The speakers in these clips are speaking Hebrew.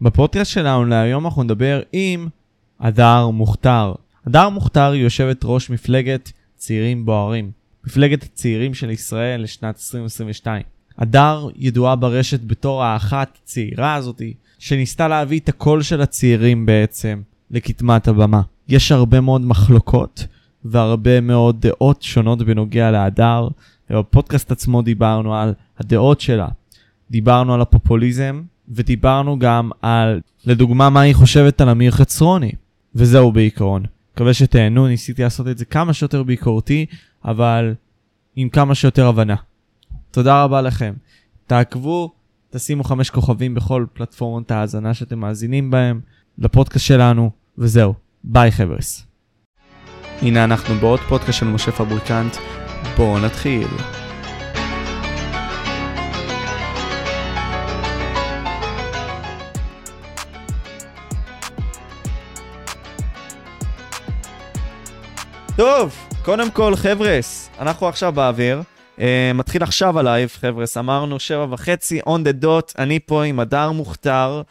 בפודקאסט שלנו להיום אנחנו נדבר עם הדר מוכתר. הדר מוכתר היא יושבת ראש מפלגת צעירים בוערים, מפלגת הצעירים של ישראל לשנת 2022. הדר ידועה ברשת בתור האחת הצעירה הזאתי, שניסתה להביא את הקול של הצעירים בעצם לקדמת הבמה. יש הרבה מאוד מחלוקות והרבה מאוד דעות שונות בנוגע להדר. בפודקאסט עצמו דיברנו על הדעות שלה, דיברנו על הפופוליזם, ודיברנו גם על, לדוגמה, מה היא חושבת על אמיר חצרוני. וזהו בעיקרון. מקווה שתהנו, ניסיתי לעשות את זה כמה שיותר ביקורתי, אבל עם כמה שיותר הבנה. תודה רבה לכם. תעקבו, תשימו חמש כוכבים בכל פלטפורמות ההאזנה שאתם מאזינים בהם, לפודקאסט שלנו, וזהו. ביי חבר'ס. הנה אנחנו בעוד פודקאסט של משה פבריקנט, בואו נתחיל. טוב, קודם כל חבר'ס, אנחנו עכשיו באוויר. Uh, מתחיל עכשיו הלייב, חבר'ס, אמרנו שבע וחצי, on the dot, אני פה עם הדר מוכתר,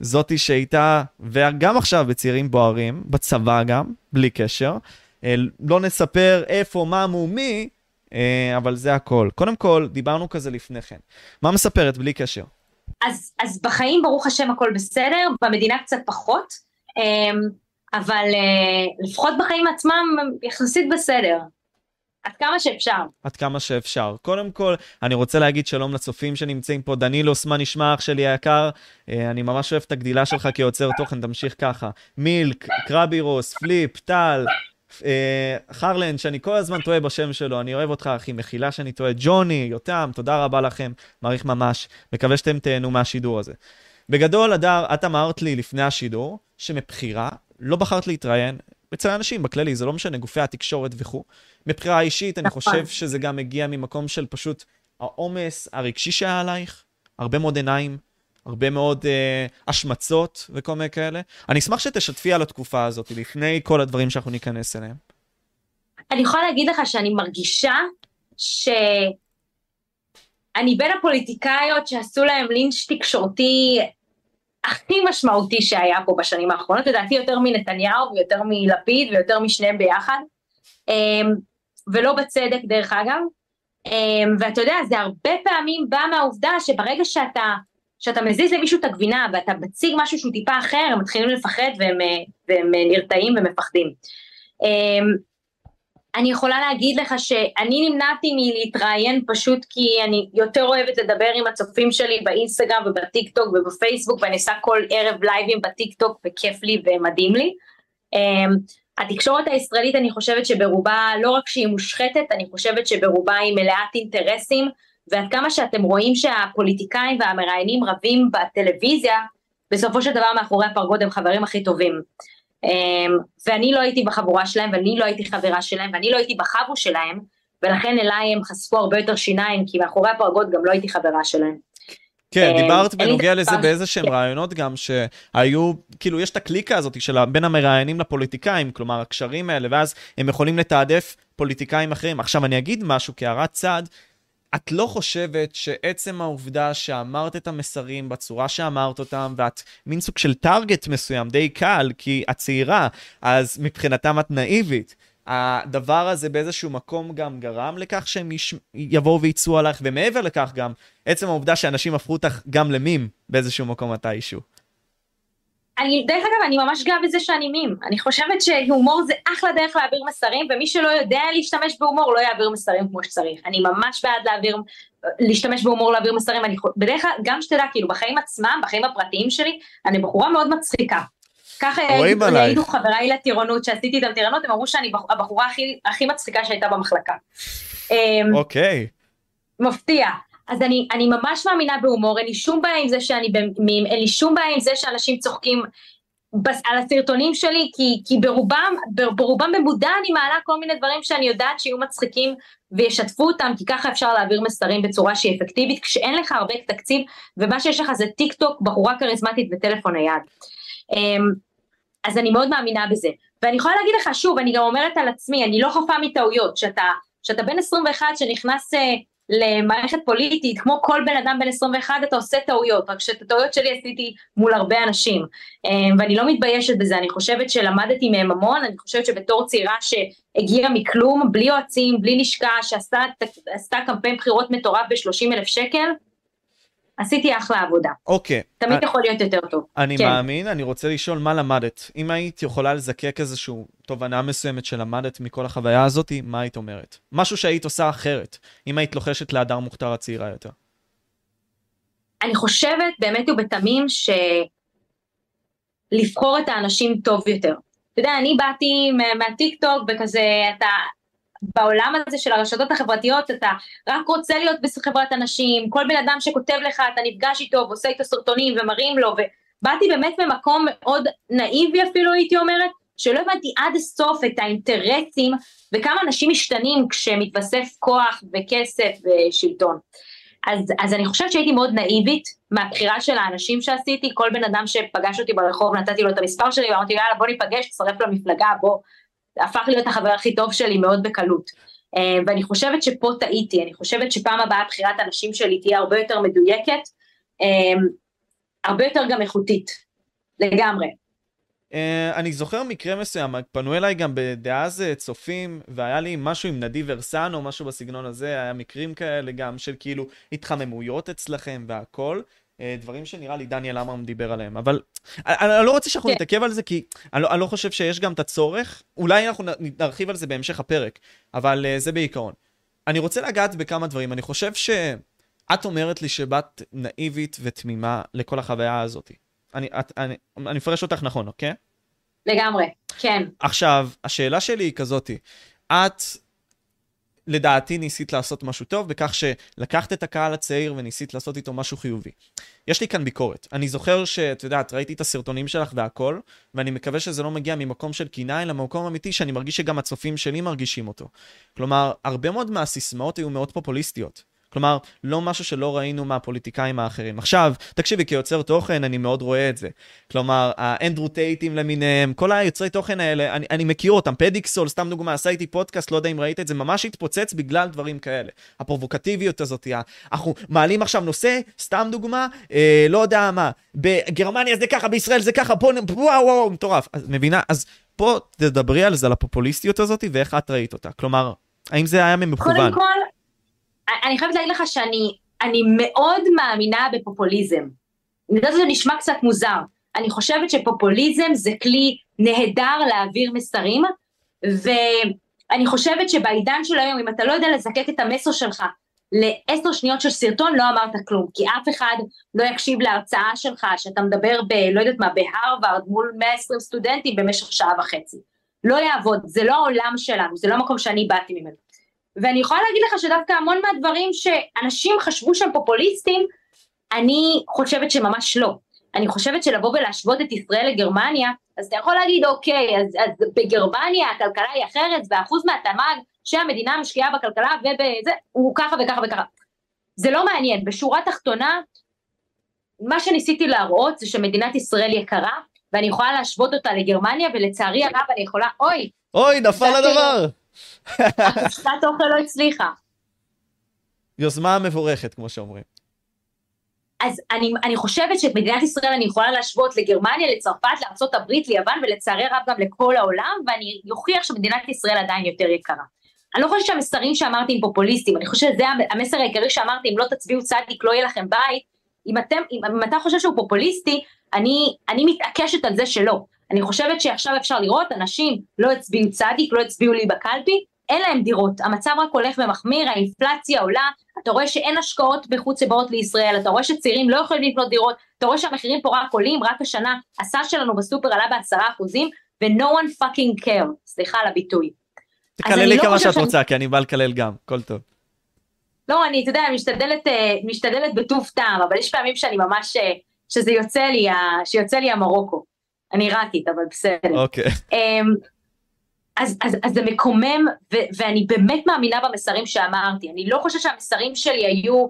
זאתי שהייתה, וגם עכשיו בצעירים בוערים, בצבא גם, בלי קשר. Uh, לא נספר איפה, מה, מו, מי, uh, אבל זה הכל. קודם כל, דיברנו כזה לפני כן. מה מספרת, בלי קשר? אז, אז בחיים, ברוך השם, הכל בסדר, במדינה קצת פחות. Um, אבל uh, לפחות בחיים עצמם יחסית בסדר. עד כמה שאפשר. עד כמה שאפשר. קודם כל, אני רוצה להגיד שלום לצופים שנמצאים פה. דנילוס, מה נשמע אח שלי היקר? Uh, אני ממש אוהב את הגדילה שלך כיוצר תוכן, תמשיך ככה. מילק, קרבירוס, פליפ, טל, uh, חרלן, שאני כל הזמן טועה בשם שלו, אני אוהב אותך, אחי, מחילה שאני טועה. ג'וני, יותם, תודה רבה לכם, מעריך ממש. מקווה שאתם תהנו מהשידור הזה. בגדול, הדר, את אמרת לי לפני השידור, שמבחירה לא בחרת להתראיין, אצל האנשים בכללי, זה לא משנה, גופי התקשורת וכו'. מבחירה אישית, אני נכון. חושב שזה גם מגיע ממקום של פשוט העומס הרגשי שהיה עלייך, הרבה מאוד עיניים, הרבה מאוד אה, השמצות וכל מיני כאלה. אני אשמח שתשתפי על התקופה הזאת, לפני כל הדברים שאנחנו ניכנס אליהם. אני יכולה להגיד לך שאני מרגישה שאני בין הפוליטיקאיות שעשו להם לינץ' תקשורתי הכי משמעותי שהיה פה בשנים האחרונות, לדעתי יותר מנתניהו ויותר מלפיד ויותר משניהם ביחד, אמ, ולא בצדק דרך אגב, אמ, ואתה יודע, זה הרבה פעמים בא מהעובדה שברגע שאתה, שאתה מזיז למישהו את הגבינה ואתה מציג משהו שהוא טיפה אחר, הם מתחילים לפחד והם, והם נרתעים ומפחדים. אמ, אני יכולה להגיד לך שאני נמנעתי מלהתראיין פשוט כי אני יותר אוהבת לדבר עם הצופים שלי באינסטגרם ובטיק טוק ובפייסבוק ואני עושה כל ערב לייבים בטיק טוק וכיף לי ומדהים לי. אמ, התקשורת הישראלית אני חושבת שברובה לא רק שהיא מושחתת, אני חושבת שברובה היא מלאת אינטרסים ועד כמה שאתם רואים שהפוליטיקאים והמראיינים רבים בטלוויזיה, בסופו של דבר מאחורי הפרגוד הם חברים הכי טובים. אמ, ואני לא הייתי בחבורה שלהם, ואני לא הייתי חברה שלהם, ואני לא הייתי בחבו שלהם, ולכן אליי הם חשפו הרבה יותר שיניים, כי מאחורי הפרגוד גם לא הייתי חברה שלהם. כן, אמ, דיברת בנוגע לזה באיזה שהם כן. רעיונות גם, שהיו, כאילו, יש את הקליקה הזאת של בין המראיינים לפוליטיקאים, כלומר, הקשרים האלה, ואז הם יכולים לתעדף פוליטיקאים אחרים. עכשיו, אני אגיד משהו כהערת צד, את לא חושבת שעצם העובדה שאמרת את המסרים בצורה שאמרת אותם, ואת מין סוג של טארגט מסוים, די קל, כי את צעירה, אז מבחינתם את נאיבית. הדבר הזה באיזשהו מקום גם גרם לכך שהם יש... יבואו ויצאו עליך, ומעבר לכך גם, עצם העובדה שאנשים הפכו אותך גם למים באיזשהו מקום מתישהו. אני, דרך אגב, אני ממש גאה בזה שאני מים. אני חושבת שהומור זה אחלה דרך להעביר מסרים, ומי שלא יודע להשתמש בהומור לא יעביר מסרים כמו שצריך. אני ממש בעד להעביר, להשתמש בהומור להעביר מסרים. אני, בדרך כלל, גם שתדע, כאילו, בחיים עצמם, בחיים הפרטיים שלי, אני בחורה מאוד מצחיקה. ככה העידו חבריי לטירונות, שעשיתי איתם טירונות, הם אמרו שאני הבחורה הכי, הכי מצחיקה שהייתה במחלקה. אמ, אוקיי. Okay. מפתיע. אז אני, אני ממש מאמינה בהומור, אין לי שום בעיה עם זה שאני במים, אין לי שום בעיה עם זה שאנשים צוחקים בס, על הסרטונים שלי, כי, כי ברובם, ברובם במודע אני מעלה כל מיני דברים שאני יודעת שיהיו מצחיקים וישתפו אותם, כי ככה אפשר להעביר מסרים בצורה שהיא אפקטיבית, כשאין לך הרבה תקציב, ומה שיש לך זה טיק טוק, בחורה כריזמטית וטלפון נייד. אמ, אז אני מאוד מאמינה בזה. ואני יכולה להגיד לך, שוב, אני גם אומרת על עצמי, אני לא חפה מטעויות, שאתה, שאתה בן 21 שנכנס... למערכת פוליטית, כמו כל בן אדם בן 21 אתה עושה טעויות, רק שאת הטעויות שלי עשיתי מול הרבה אנשים, אמ, ואני לא מתביישת בזה, אני חושבת שלמדתי מהם המון, אני חושבת שבתור צעירה שהגיעה מכלום, בלי יועצים, בלי לשכה, שעשתה קמפיין בחירות מטורף ב-30 אלף שקל, עשיתי אחלה עבודה. אוקיי. תמיד אני, יכול להיות יותר טוב. אני כן. מאמין, אני רוצה לשאול מה למדת. אם היית יכולה לזקק איזושהי תובנה מסוימת שלמדת מכל החוויה הזאת, מה היית אומרת? משהו שהיית עושה אחרת, אם היית לוחשת להדר מוכתר הצעירה יותר. אני חושבת באמת ובתמים שלבחור את האנשים טוב יותר. אתה יודע, אני באתי מהטיק טוק וכזה, אתה בעולם הזה של הרשתות החברתיות אתה רק רוצה להיות בחברת אנשים, כל בן אדם שכותב לך אתה נפגש איתו ועושה איתו סרטונים ומראים לו ובאתי באמת במקום מאוד נאיבי אפילו הייתי אומרת, שלא הבנתי עד הסוף את האינטרסים וכמה אנשים משתנים כשמתווסף כוח וכסף ושלטון. אז, אז אני חושבת שהייתי מאוד נאיבית מהבחירה של האנשים שעשיתי, כל בן אדם שפגש אותי ברחוב נתתי לו את המספר שלי ואמרתי יאללה בוא ניפגש, תצטרף למפלגה, בוא הפך להיות החבר הכי טוב שלי מאוד בקלות. אה, ואני חושבת שפה טעיתי, אני חושבת שפעם הבאה בחירת הנשים שלי תהיה הרבה יותר מדויקת, אה, הרבה יותר גם איכותית, לגמרי. Uh, אני זוכר מקרה מסוים, פנו אליי גם בדאז צופים, והיה לי משהו עם נדיב הרסן או משהו בסגנון הזה, היה מקרים כאלה גם של כאילו התחממויות אצלכם והכל, אה, דברים שנראה לי דניאל עמרם דיבר עליהם. אבל אני, אני לא רוצה שאנחנו כן. נתעכב על זה, כי אני לא, אני לא חושב שיש גם את הצורך. אולי אנחנו נרחיב על זה בהמשך הפרק, אבל uh, זה בעיקרון. אני רוצה לגעת בכמה דברים. אני חושב שאת אומרת לי שבאת נאיבית ותמימה לכל החוויה הזאת. אני, את, אני, אני מפרש אותך נכון, אוקיי? לגמרי, כן. עכשיו, השאלה שלי היא כזאתי. את לדעתי ניסית לעשות משהו טוב בכך שלקחת את הקהל הצעיר וניסית לעשות איתו משהו חיובי. יש לי כאן ביקורת. אני זוכר שאת יודעת, ראיתי את הסרטונים שלך והכל, ואני מקווה שזה לא מגיע ממקום של קינה, אלא ממקום אמיתי שאני מרגיש שגם הצופים שלי מרגישים אותו. כלומר, הרבה מאוד מהסיסמאות היו מאוד פופוליסטיות. כלומר, לא משהו שלא ראינו מהפוליטיקאים האחרים. עכשיו, תקשיבי, כיוצר תוכן, אני מאוד רואה את זה. כלומר, האנדרו טייטים למיניהם, כל היוצרי תוכן האלה, אני, אני מכיר אותם. פדיקסול, סתם דוגמה, עשה איתי פודקאסט, לא יודע אם ראית את זה, ממש התפוצץ בגלל דברים כאלה. הפרובוקטיביות הזאת, אנחנו מעלים עכשיו נושא, סתם דוגמה, אה, לא יודע מה, בגרמניה זה ככה, בישראל זה ככה, בוא, וואו, וואו, מטורף. אז מבינה? אז פה תדברי על זה, על הפופוליסטיות הזאת, ואיך את ראית אותה. כלומר, האם זה היה ממכוון? קודם כל, אני חייבת להגיד לך שאני אני מאוד מאמינה בפופוליזם. אני יודעת שזה נשמע קצת מוזר. אני חושבת שפופוליזם זה כלי נהדר להעביר מסרים, ואני חושבת שבעידן של היום, אם אתה לא יודע לזקק את המסר שלך לעשר שניות של סרטון, לא אמרת כלום, כי אף אחד לא יקשיב להרצאה שלך, שאתה מדבר ב... לא יודעת מה, בהרווארד מול 120 סטודנטים במשך שעה וחצי. לא יעבוד, זה לא העולם שלנו, זה לא המקום שאני באתי ממנו. ואני יכולה להגיד לך שדווקא המון מהדברים שאנשים חשבו שהם פופוליסטים, אני חושבת שממש לא. אני חושבת שלבוא ולהשוות את ישראל לגרמניה, אז אתה יכול להגיד אוקיי, אז, אז בגרמניה הכלכלה היא אחרת, והאחוז מהתמ"ג שהמדינה משקיעה בכלכלה ובזה, הוא ככה וככה וככה. זה לא מעניין, בשורה תחתונה, מה שניסיתי להראות זה שמדינת ישראל יקרה, ואני יכולה להשוות אותה לגרמניה, ולצערי הרב אני יכולה, אוי. אוי, נפל הדבר. הקופסת אוכל לא הצליחה. יוזמה מבורכת, כמו שאומרים. אז אני, אני חושבת שאת מדינת ישראל אני יכולה להשוות לגרמניה, לצרפת, לארה"ב, ליוון ולצערי הרב גם לכל העולם, ואני אוכיח שמדינת ישראל עדיין יותר יקרה. אני לא חושבת שהמסרים שאמרתי הם פופוליסטים, אני חושבת שזה המסר העיקרי שאמרתי, אם לא תצביעו צדיק לא יהיה לכם בית, אם, אתם, אם, אם אתה חושב שהוא פופוליסטי, אני, אני מתעקשת על זה שלא. אני חושבת שעכשיו אפשר לראות, אנשים לא הצביעו צדיק, לא הצביעו לי בקלפי, אין להם דירות, המצב רק הולך ומחמיר, האינפלציה עולה, אתה רואה שאין השקעות בחוץ שבאות לישראל, אתה רואה שצעירים לא יכולים לקנות דירות, אתה רואה שהמחירים פה רק עולים, רק השנה הסל שלנו בסופר עלה בעשרה אחוזים, ו-no one fucking care, סליחה על הביטוי. תקללי לא כמה שאת שאני... רוצה, כי אני בא לקלל גם, הכל טוב. לא, אני, אתה יודע, משתדלת, אה, משתדלת בטוב טעם, אבל יש פעמים שאני ממש, אה, שזה יוצא לי, שיוצא לי המרוקו. אני עיראקית, אבל בסדר. אוקיי. Okay. אמ, אז, אז, אז זה מקומם, ו, ואני באמת מאמינה במסרים שאמרתי. אני לא חושבת שהמסרים שלי היו,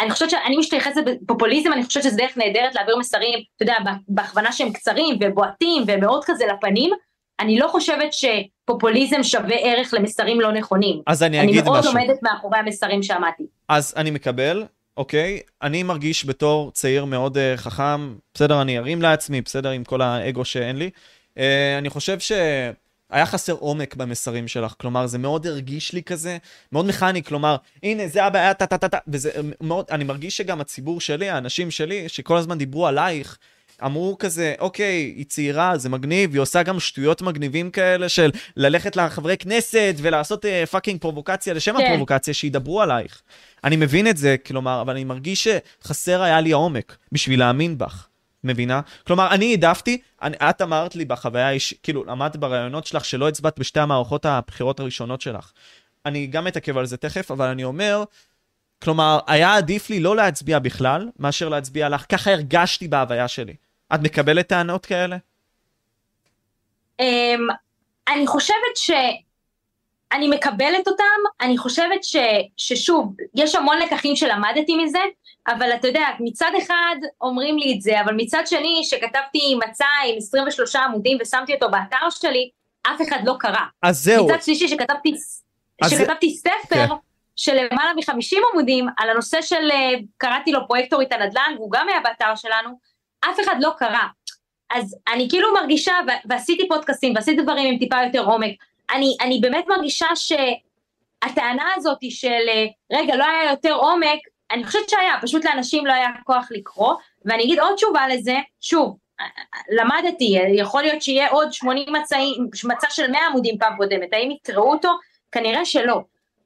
אני חושבת שאני משתייחסת בפופוליזם, אני חושבת שזה דרך נהדרת להעביר מסרים, אתה יודע, בהכוונה שהם קצרים ובועטים ומאוד כזה לפנים. אני לא חושבת שפופוליזם שווה ערך למסרים לא נכונים. אז אני אגיד משהו. אני מאוד עומדת מאחורי המסרים שאמרתי. אז אני מקבל, אוקיי? אני מרגיש בתור צעיר מאוד uh, חכם, בסדר, אני ארים לעצמי, בסדר, עם כל האגו שאין לי. אה, אני חושב שהיה חסר עומק במסרים שלך, כלומר, זה מאוד הרגיש לי כזה, מאוד מכני, כלומר, הנה, זה הבעיה, טה-טה-טה, וזה מאוד, אני מרגיש שגם הציבור שלי, האנשים שלי, שכל הזמן דיברו עלייך, אמרו כזה, אוקיי, היא צעירה, זה מגניב, היא עושה גם שטויות מגניבים כאלה של ללכת לחברי כנסת ולעשות uh, פאקינג פרובוקציה לשם כן. הפרובוקציה, שידברו עלייך. אני מבין את זה, כלומר, אבל אני מרגיש שחסר היה לי העומק בשביל להאמין בך. מבינה? כלומר, אני העדפתי, את אמרת לי בחוויה אישית, כאילו, אמרת בראיונות שלך שלא הצבעת בשתי המערכות הבחירות הראשונות שלך. אני גם אתעכב על זה תכף, אבל אני אומר, כלומר, היה עדיף לי לא להצביע בכלל, מאשר להצביע לך. ככה הרגשתי בהוויה שלי. את מקבלת טענות כאלה? Um, אני חושבת ש... אני מקבלת אותם, אני חושבת ש, ששוב, יש המון לקחים שלמדתי מזה, אבל אתה יודע, מצד אחד אומרים לי את זה, אבל מצד שני, שכתבתי מצע עם 23 עמודים ושמתי אותו באתר שלי, אף אחד לא קרא. אז זהו. מצד שלישי, שכתבתי, שכתבתי זה... ספר, כן. של למעלה מ-50 עמודים, על הנושא של, אה, קראתי לו פרויקטורית הנדל"ן, והוא גם היה באתר שלנו, אף אחד לא קרא. אז אני כאילו מרגישה, ועשיתי פודקאסים, ועשיתי דברים עם טיפה יותר עומק, אני, אני באמת מרגישה שהטענה הזאת של רגע לא היה יותר עומק, אני חושבת שהיה, פשוט לאנשים לא היה כוח לקרוא, ואני אגיד עוד תשובה לזה, שוב, למדתי, יכול להיות שיהיה עוד 80 מצעים, מצע של 100 עמודים פעם קודמת, האם יקראו אותו? כנראה שלא.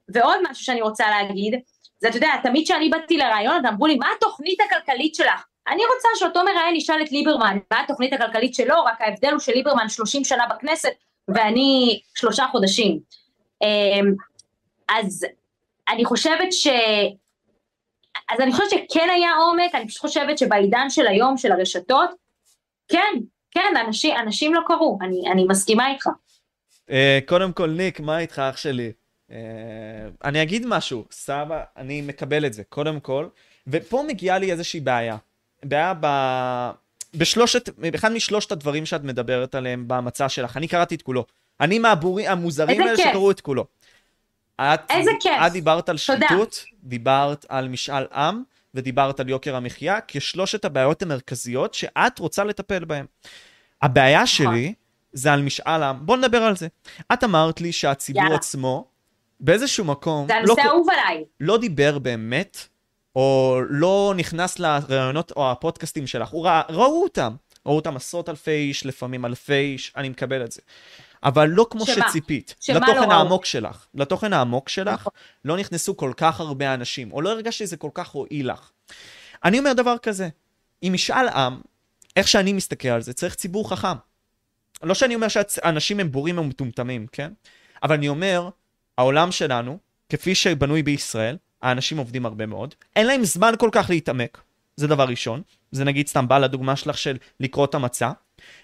ועוד משהו שאני רוצה להגיד, זה אתה יודע, תמיד כשאני באתי לרעיון, אמרו לי, מה התוכנית הכלכלית שלך? אני רוצה שאותו מראיין ישאל את ליברמן, מה התוכנית הכלכלית שלו, רק ההבדל הוא שליברמן 30 שנה בכנסת, ואני שלושה חודשים. אמ, אז אני חושבת ש... אז אני חושבת שכן היה עומק, אני פשוט חושבת שבעידן של היום, של הרשתות, כן, כן, אנשים, אנשים לא קראו, אני, אני מסכימה איתך. Uh, קודם כל, ניק, מה איתך, אח שלי? Uh, אני אגיד משהו, סבא, אני מקבל את זה, קודם כל, ופה מגיעה לי איזושהי בעיה. בעיה ב... בשלושת, אחד משלושת הדברים שאת מדברת עליהם במצע שלך, אני קראתי את כולו. אני מהבורים המוזרים האלה שקראו את כולו. את, איזה כיף. את דיברת על שחיתות, דיברת על משאל עם, ודיברת על יוקר המחיה, כשלושת הבעיות המרכזיות שאת רוצה לטפל בהן. הבעיה נכון. שלי זה על משאל עם, בוא נדבר על זה. את אמרת לי שהציבור יאללה. עצמו, באיזשהו מקום, זה הנושא לא, אהוב עליי. לא דיבר באמת או לא נכנס לראיונות או הפודקאסטים שלך, הוא רא, ראו אותם, ראו אותם עשרות אלפי איש, לפעמים אלפי איש, אני מקבל את זה. אבל לא כמו שמה? שציפית, שמה לתוכן לא העמוק? שלך. לתוכן העמוק שלך נכון. לא נכנסו כל כך הרבה אנשים, או לא הרגשתי שזה כל כך הועיל לך. אני אומר דבר כזה, עם משאל עם, איך שאני מסתכל על זה, צריך ציבור חכם. לא שאני אומר שאנשים הם בורים ומטומטמים, כן? אבל אני אומר, העולם שלנו, כפי שבנוי בישראל, האנשים עובדים הרבה מאוד, אין להם זמן כל כך להתעמק, זה דבר ראשון, זה נגיד סתם בא לדוגמה שלך של לקרוא את המצע.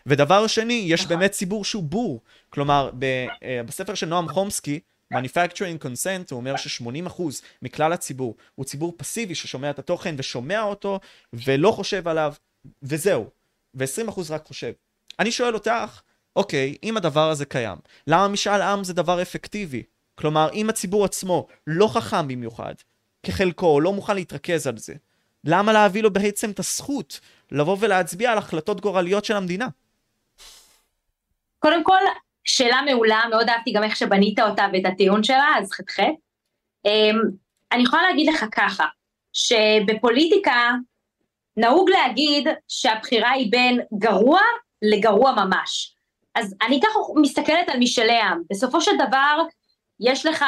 ודבר שני, יש נכון. באמת ציבור שהוא בור. כלומר, ב, uh, בספר של נועם חומסקי, Manufacturing Consent, הוא אומר ש-80% מכלל הציבור הוא ציבור פסיבי ששומע את התוכן ושומע אותו ולא חושב עליו, וזהו. ו-20% רק חושב. אני שואל אותך, אוקיי, אם הדבר הזה קיים, למה משאל עם זה דבר אפקטיבי? כלומר, אם הציבור עצמו לא חכם במיוחד, כחלקו, לא מוכן להתרכז על זה, למה להביא לו בעצם את הזכות לבוא ולהצביע על החלטות גורליות של המדינה? קודם כל, שאלה מעולה, מאוד אהבתי גם איך שבנית אותה ואת הטיעון שלה, אז חתכת. אמ, אני יכולה להגיד לך ככה, שבפוליטיקה נהוג להגיד שהבחירה היא בין גרוע לגרוע ממש. אז אני ככה מסתכלת על משאלי עם. בסופו של דבר, יש לך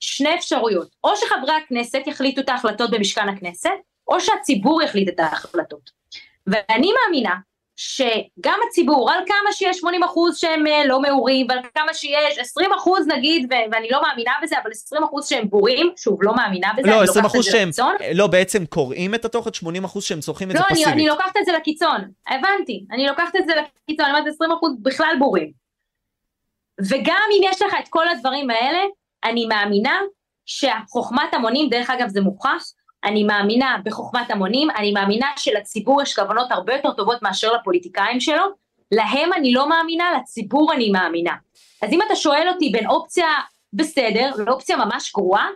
שני אפשרויות, או שחברי הכנסת יחליטו את ההחלטות במשכן הכנסת, או שהציבור יחליט את ההחלטות. ואני מאמינה שגם הציבור, על כמה שיש 80 אחוז שהם אה, לא מעורים, ועל כמה שיש 20 אחוז נגיד, ו- ואני לא מאמינה בזה, אבל 20 אחוז שהם בורים, שוב, לא מאמינה בזה, לא, 20 אחוז שהם, לא, בעצם קוראים את התוכן, 80 אחוז שהם צורכים את לא, זה פסיבית. לא, אני לוקחת את זה לקיצון, הבנתי, אני לוקחת את זה לקיצון, אני אומרת 20 אחוז בכלל בורים. וגם אם יש לך את כל הדברים האלה, אני מאמינה שחוכמת המונים, דרך אגב זה מוכח, אני מאמינה בחוכמת המונים, אני מאמינה שלציבור יש כוונות הרבה יותר טובות מאשר לפוליטיקאים שלו, להם אני לא מאמינה, לציבור אני מאמינה. אז אם אתה שואל אותי בין אופציה בסדר לאופציה ממש גרועה,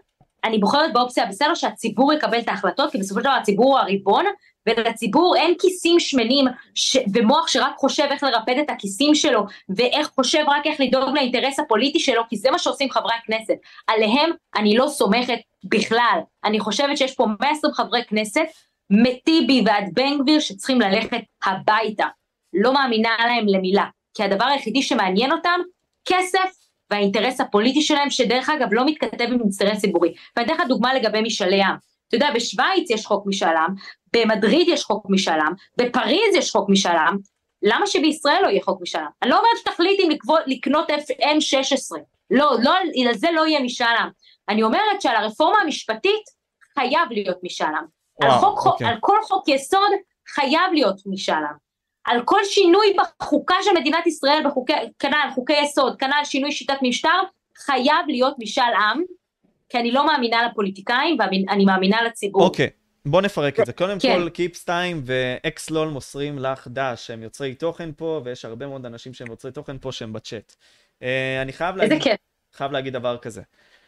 אני בוחרת באופציה בסדר שהציבור יקבל את ההחלטות, כי בסופו של דבר הציבור הוא הריבון, ולציבור אין כיסים שמנים ש... ומוח שרק חושב איך לרפד את הכיסים שלו, ואיך חושב רק איך לדאוג לאינטרס הפוליטי שלו, כי זה מה שעושים חברי הכנסת. עליהם אני לא סומכת בכלל. אני חושבת שיש פה 120 חברי כנסת, מטיבי ועד בן גביר, שצריכים ללכת הביתה. לא מאמינה להם למילה, כי הדבר היחידי שמעניין אותם, כסף והאינטרס הפוליטי שלהם, שדרך אגב לא מתכתב עם אינטרס ציבורי. ואני אתן לך דוגמה לגבי משאלי עם. אתה יודע, בשוויץ יש חוק משאל עם, במדריד יש חוק משאל עם, בפריז יש חוק משאל עם, למה שבישראל לא יהיה חוק משאל עם? אני לא אומרת שתחליטי לקנות M16, לא, לא, על זה לא יהיה משאל עם. אני אומרת שעל הרפורמה המשפטית חייב להיות משאל עם. על, חוק, אוקיי. על כל חוק יסוד חייב להיות משאל עם. על כל שינוי בחוקה של מדינת ישראל, כנ"ל חוקי יסוד, כנ"ל שינוי שיטת משטר, חייב להיות משאל עם, כי אני לא מאמינה לפוליטיקאים ואני מאמינה לציבור. אוקיי. בוא נפרק את זה. קודם כן. כל, קיפסטיים ואקסלול מוסרים לך דש, שהם יוצרי תוכן פה, ויש הרבה מאוד אנשים שהם יוצרי תוכן פה שהם בצ'אט. Uh, אני חייב להגיד, חייב להגיד דבר כזה.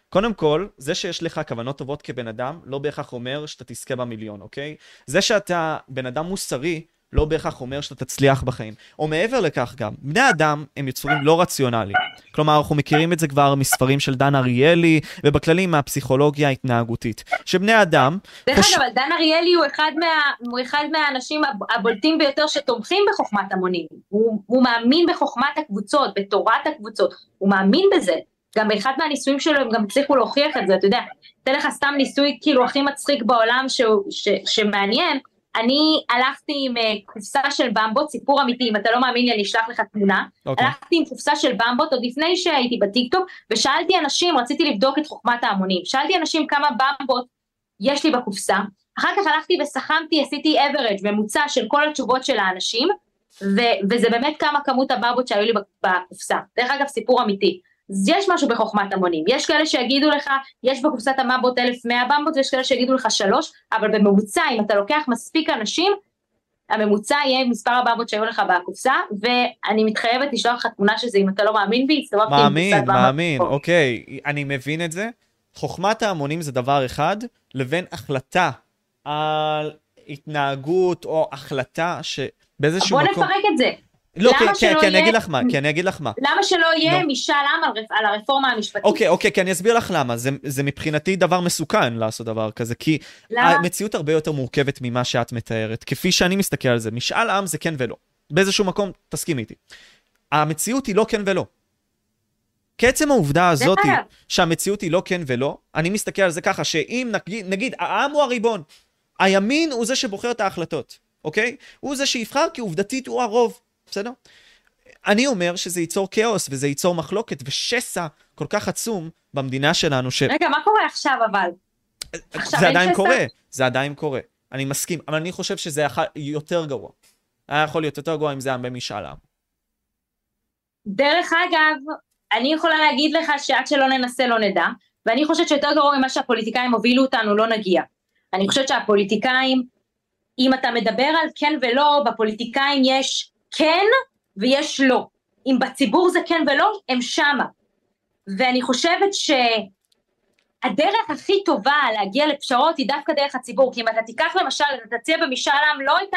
קודם כל, זה שיש לך כוונות טובות כבן אדם, לא בהכרח אומר שאתה תזכה במיליון, אוקיי? זה שאתה בן אדם מוסרי, לא בהכרח אומר שאתה תצליח בחיים. או מעבר לכך גם, בני אדם הם יצורים לא רציונליים. כלומר, אנחנו מכירים את זה כבר מספרים של דן אריאלי, ובכללים מהפסיכולוגיה ההתנהגותית. שבני אדם... דרך חוש... אגב, אבל דן אריאלי הוא אחד, מה, הוא אחד מהאנשים הבולטים ביותר שתומכים בחוכמת המונים. הוא, הוא מאמין בחוכמת הקבוצות, בתורת הקבוצות, הוא מאמין בזה. גם באחד מהניסויים שלו הם גם הצליחו להוכיח את זה, אתה יודע. אתן לך סתם ניסוי כאילו הכי מצחיק בעולם שהוא, ש, שמעניין. אני הלכתי עם אה, קופסה של במבות, סיפור אמיתי, אם אתה לא מאמין לי אני אשלח לך תמונה, okay. אוקיי. הלכתי עם קופסה של במבות עוד לפני שהייתי בטיקטוק, ושאלתי אנשים, רציתי לבדוק את חוכמת ההמונים, שאלתי אנשים כמה במבות יש לי בקופסה, אחר כך הלכתי וסכמתי, עשיתי average, ממוצע של כל התשובות של האנשים, ו- וזה באמת כמה כמות הבמבות שהיו לי בקופסה, דרך אגב סיפור אמיתי. אז יש משהו בחוכמת המונים, יש כאלה שיגידו לך, יש בקופסת המבות 1100 במבות ויש כאלה שיגידו לך שלוש, אבל בממוצע אם אתה לוקח מספיק אנשים, הממוצע יהיה מספר הבמבות שהיו לך בקופסה, ואני מתחייבת לשלוח לך תמונה של זה אם אתה לא מאמין בי, הסתובבתי עם קופסת. מאמין, מאמין, אוקיי, אני מבין את זה. חוכמת ההמונים זה דבר אחד, לבין החלטה על התנהגות או החלטה שבאיזשהו מקום... בוא נפרק את זה. לא, כי, כי, כי אני אגיד לך מה, כי אני אגיד לך מה. למה שלא יהיה no. משאל עם על, על הרפורמה המשפטית? אוקיי, אוקיי, כי אני אסביר לך למה. זה, זה מבחינתי דבר מסוכן לעשות דבר כזה, כי למה? המציאות הרבה יותר מורכבת ממה שאת מתארת. כפי שאני מסתכל על זה, משאל עם זה כן ולא. באיזשהו מקום, תסכים איתי. המציאות היא לא כן ולא. כעצם העובדה הזאת היא, שהמציאות היא לא כן ולא, אני מסתכל על זה ככה, שאם נגיד, נגיד העם הוא הריבון, הימין הוא זה שבוחר את ההחלטות, אוקיי? הוא זה שיבחר כי עובדתית הוא הרוב. בסדר? אני אומר שזה ייצור כאוס וזה ייצור מחלוקת ושסע כל כך עצום במדינה שלנו ש... רגע, מה קורה עכשיו אבל? זה עדיין שסע? קורה, זה עדיין קורה. אני מסכים, אבל אני חושב שזה היה יותר גרוע. היה יכול להיות יותר גרוע אם זה היה במשאל עם. דרך אגב, אני יכולה להגיד לך שעד שלא ננסה לא נדע, ואני חושבת שיותר גרוע ממה שהפוליטיקאים הובילו אותנו לא נגיע. אני חושבת שהפוליטיקאים, אם אתה מדבר על כן ולא, בפוליטיקאים יש כן ויש לא. אם בציבור זה כן ולא, הם שמה. ואני חושבת שהדרך הכי טובה להגיע לפשרות היא דווקא דרך הציבור, כי אם אתה תיקח למשל, אתה תציע במשאל עם לא את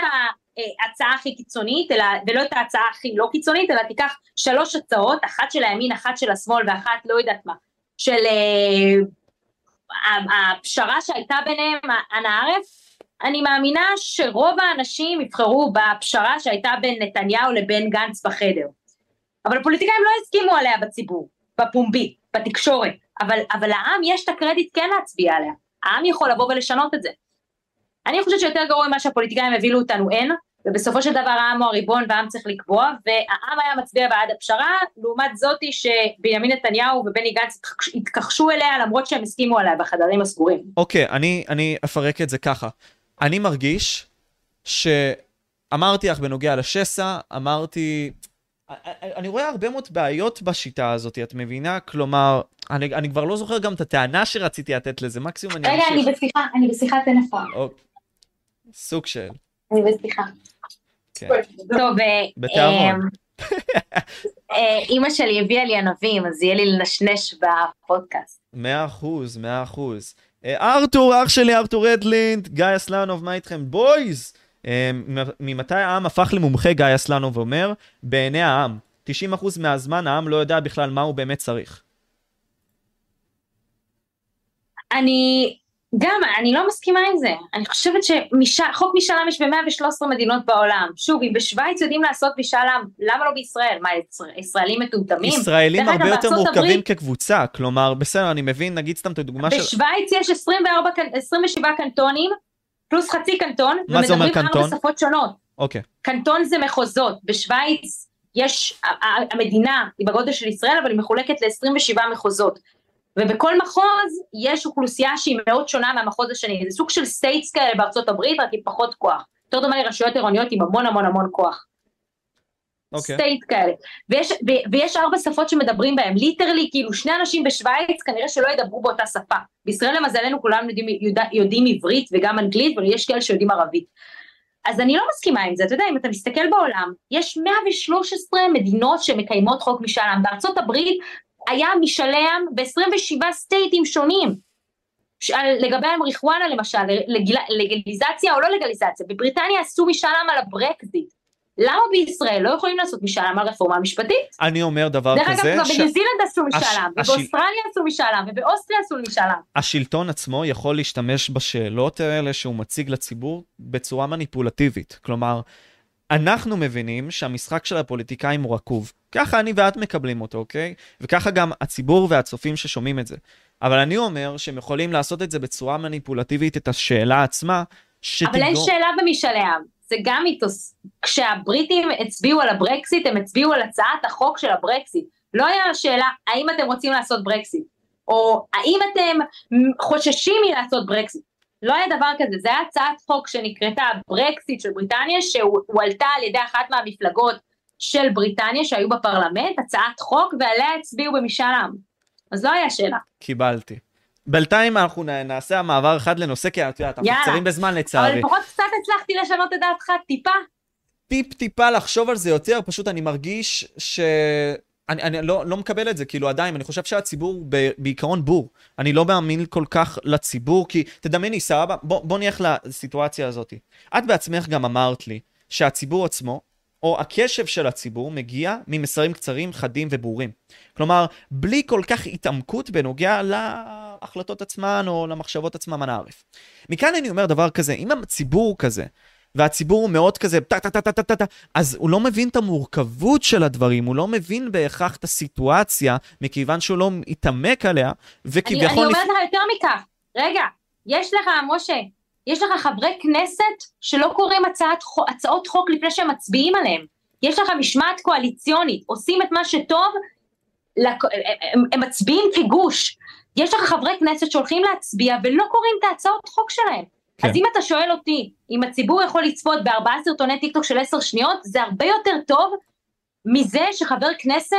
ההצעה הכי קיצונית, אלא, ולא את ההצעה הכי לא קיצונית, אלא תיקח שלוש הצעות, אחת של הימין, אחת של השמאל ואחת לא יודעת מה, של uh, הפשרה שהייתה ביניהם, אנא ערף, אני מאמינה שרוב האנשים יבחרו בפשרה שהייתה בין נתניהו לבין גנץ בחדר. אבל הפוליטיקאים לא הסכימו עליה בציבור, בפומבי, בתקשורת, אבל, אבל לעם יש את הקרדיט כן להצביע עליה, העם יכול לבוא ולשנות את זה. אני חושבת שיותר גרוע ממה שהפוליטיקאים הבילו אותנו אין, ובסופו של דבר העם הוא הריבון והעם צריך לקבוע, והעם היה מצביע בעד הפשרה, לעומת זאתי שבנימין נתניהו ובני גנץ התכחשו אליה למרות שהם הסכימו עליה בחדרים הסגורים. אוקיי, okay, אני, אני אפרק את זה ככה. אני מרגיש שאמרתי לך בנוגע לשסע, אמרתי... אני רואה הרבה מאוד בעיות בשיטה הזאת, את מבינה? כלומר, אני, אני כבר לא זוכר גם את הטענה שרציתי לתת לזה, מקסימום אני רגע, אני בשיחה, אני בשיחת טלפון. סוג של. אני בשיחה. כן. טוב, אה, בתיאמון. אה, אה, אימא שלי הביאה לי ענבים, אז יהיה לי לנשנש בפודקאסט. מאה אחוז, מאה אחוז. אה, ארתור, אח שלי, ארתור רדלינד, גיא אסלנוב, מה איתכם? boys! אה, ממתי העם הפך למומחה, גיא אסלנוב אומר? בעיני העם. 90% מהזמן העם לא יודע בכלל מה הוא באמת צריך. אני גם, אני לא מסכימה עם זה. אני חושבת שחוק משאל עם יש ב-113 מדינות בעולם. שוב, אם בשוויץ יודעים לעשות משאל עם, למה לא בישראל? מה, ישראלים מטומטמים? ישראלים הרבה יותר מורכבים הברית... כקבוצה. כלומר, בסדר, אני מבין, נגיד סתם את הדוגמה של... בשוויץ יש 24, 27 קנטונים, פלוס חצי קנטון, מה זה אומר קנטון? ארבע שפות שונות. אוקיי. קנטון זה מחוזות. בשוויץ יש, המדינה היא בגודל של ישראל, אבל היא מחולקת ל-27 מחוזות. ובכל מחוז יש אוכלוסייה שהיא מאוד שונה מהמחוז השני, זה סוג של states כאלה בארצות הברית, רק עם פחות כוח. יותר דומה לרשויות עירוניות עם המון המון המון כוח. אוקיי. Okay. state כאלה. ויש, ו, ויש ארבע שפות שמדברים בהם, literally, כאילו שני אנשים בשוויץ כנראה שלא ידברו באותה שפה. בישראל למזלנו כולם יודעים, יודע, יודעים עברית וגם אנגלית, אבל יש כאלה שיודעים ערבית. אז אני לא מסכימה עם זה, אתה יודע, אם אתה מסתכל בעולם, יש 113 מדינות שמקיימות חוק משאל עם. בארצות הברית היה משאלי ב-27 סטייטים שונים. לגבי המריחואנה למשל, לגיל, לגליזציה או לא לגליזציה, בבריטניה עשו משאל עם על הברקזיט. למה בישראל לא יכולים לעשות משאל עם על רפורמה המשפטית? אני אומר דבר דרך כזה... דרך אגב, ש... בניו זילנד עשו משאל עם, הש... ובאוסטרליה עשו משאל עם, ובאוסטריה עשו משאל עם. השלטון עצמו יכול להשתמש בשאלות האלה שהוא מציג לציבור בצורה מניפולטיבית. כלומר, אנחנו מבינים שהמשחק של הפוליטיקאים הוא רקוב. ככה אני ואת מקבלים אותו, אוקיי? וככה גם הציבור והצופים ששומעים את זה. אבל אני אומר שהם יכולים לעשות את זה בצורה מניפולטיבית, את השאלה עצמה, שתגרום... אבל אין שאלה במשאלי עם, זה גם מיתוס. כשהבריטים הצביעו על הברקסיט, הם הצביעו על הצעת החוק של הברקסיט. לא היה שאלה, האם אתם רוצים לעשות ברקסיט? או האם אתם חוששים מלעשות ברקסיט? לא היה דבר כזה, זה היה הצעת חוק שנקראתה ברקסיט של בריטניה, שהועלתה על ידי אחת מהמפלגות של בריטניה שהיו בפרלמנט, הצעת חוק, ועליה הצביעו במשאל עם. אז לא היה שאלה. קיבלתי. בינתיים אנחנו נעשה המעבר אחד לנושא, כי את יודעת, אנחנו קצרים בזמן לצערי. אבל לפחות קצת הצלחתי לשנות את דעתך, טיפה. טיפ טיפה לחשוב על זה יותר, פשוט אני מרגיש ש... אני, אני לא, לא מקבל את זה, כאילו עדיין, אני חושב שהציבור ב, בעיקרון בור. אני לא מאמין כל כך לציבור, כי תדמייני, סבבה, בוא, בוא נלך לסיטואציה הזאת. את בעצמך גם אמרת לי שהציבור עצמו, או הקשב של הציבור, מגיע ממסרים קצרים, חדים וברורים. כלומר, בלי כל כך התעמקות בנוגע להחלטות עצמן או למחשבות עצמן, אנא ערף. מכאן אני אומר דבר כזה, אם הציבור כזה, והציבור הוא מאוד כזה טה טה טה טה טה טה, אז הוא לא מבין את המורכבות של הדברים, הוא לא מבין בהכרח את הסיטואציה, מכיוון שהוא לא התעמק עליה, וכביכול... אני, אני אומרת לך יותר מכך, רגע, יש לך, משה, יש לך חברי כנסת שלא קוראים הצעת, הצעות חוק לפני שהם מצביעים עליהם. יש לך משמעת קואליציונית, עושים את מה שטוב. הם, הם מצביעים כגוש. יש לך חברי כנסת שהולכים להצביע ולא קוראים את ההצעות חוק שלהם. כן. אז אם אתה שואל אותי, אם הציבור יכול לצפות בארבעה סרטוני טיק טוק של עשר שניות, זה הרבה יותר טוב מזה שחבר כנסת,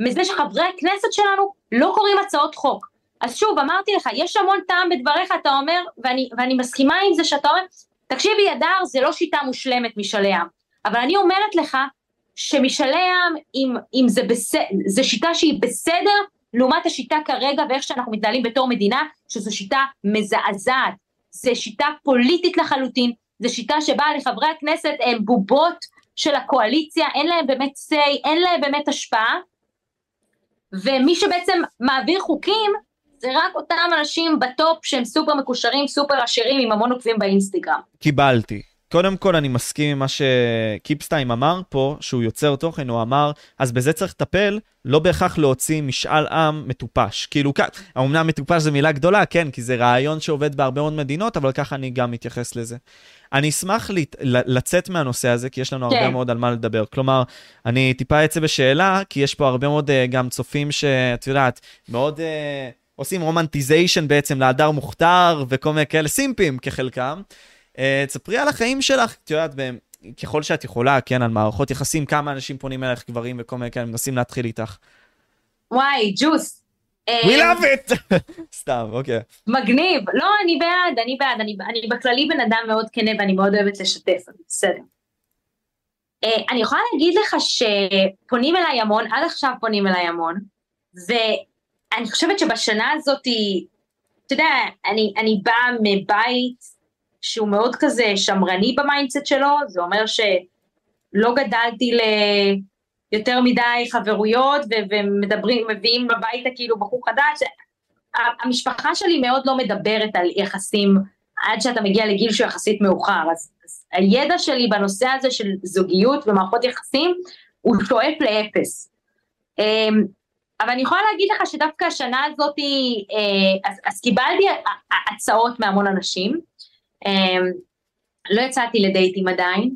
מזה שחברי הכנסת שלנו לא קוראים הצעות חוק. אז שוב, אמרתי לך, יש המון טעם בדבריך, אתה אומר, ואני, ואני מסכימה עם זה שאתה אומר, תקשיבי, אדר, זה לא שיטה מושלמת משאלי עם, אבל אני אומרת לך שמשאלי עם, אם, אם זה, בס... זה שיטה שהיא בסדר, לעומת השיטה כרגע ואיך שאנחנו מתנהלים בתור מדינה, שזו שיטה מזעזעת. זה שיטה פוליטית לחלוטין, זו שיטה שבה לחברי הכנסת הם בובות של הקואליציה, אין להם באמת say, אין להם באמת השפעה, ומי שבעצם מעביר חוקים זה רק אותם אנשים בטופ שהם סופר מקושרים, סופר עשירים עם המון עוקבים באינסטגרם. קיבלתי. קודם כל אני מסכים עם מה שקיפסטיים אמר פה, שהוא יוצר תוכן, הוא אמר, אז בזה צריך לטפל, לא בהכרח להוציא משאל עם מטופש. כאילו, אמנם מטופש זה מילה גדולה, כן, כי זה רעיון שעובד בהרבה מאוד מדינות, אבל ככה אני גם מתייחס לזה. אני אשמח לת... לצאת מהנושא הזה, כי יש לנו כן. הרבה מאוד על מה לדבר. כלומר, אני טיפה אצא בשאלה, כי יש פה הרבה מאוד אה, גם צופים שאת יודעת, מאוד... אה, עושים romanticization בעצם להדר מוכתר וכל מיני כאלה simp־ים כחלקם. אה, תספרי על החיים שלך, את יודעת, ככל שאת יכולה, כן, על מערכות יחסים, כמה אנשים פונים אליך, גברים וכל מיני כאלה, מנסים להתחיל איתך. וואי, ג'וס. We love it! סתם, אוקיי. מגניב. לא, אני בעד, אני בעד. אני, אני בכללי בן אדם מאוד כנה ואני מאוד אוהבת לשתף, בסדר. אה, אני יכולה להגיד לך שפונים אליי המון, עד עכשיו פונים אליי המון, ואני חושבת שבשנה הזאת, אתה יודע, אני, אני באה מבית שהוא מאוד כזה שמרני ב mindset שלו, זה אומר שלא גדלתי ליותר מדי חברויות ו- ומדברים, מביאים הביתה כאילו בחור חדש, המשפחה שלי מאוד לא מדברת על יחסים עד שאתה מגיע לגיל שהוא יחסית מאוחר, אז, אז הידע שלי בנושא הזה של זוגיות ומערכות יחסים הוא שואף לאפס. אמ, אבל אני יכולה להגיד לך שדווקא השנה הזאת, אה, אז, אז קיבלתי הצעות מהמון אנשים, אמ, לא יצאתי לדייטים עדיין,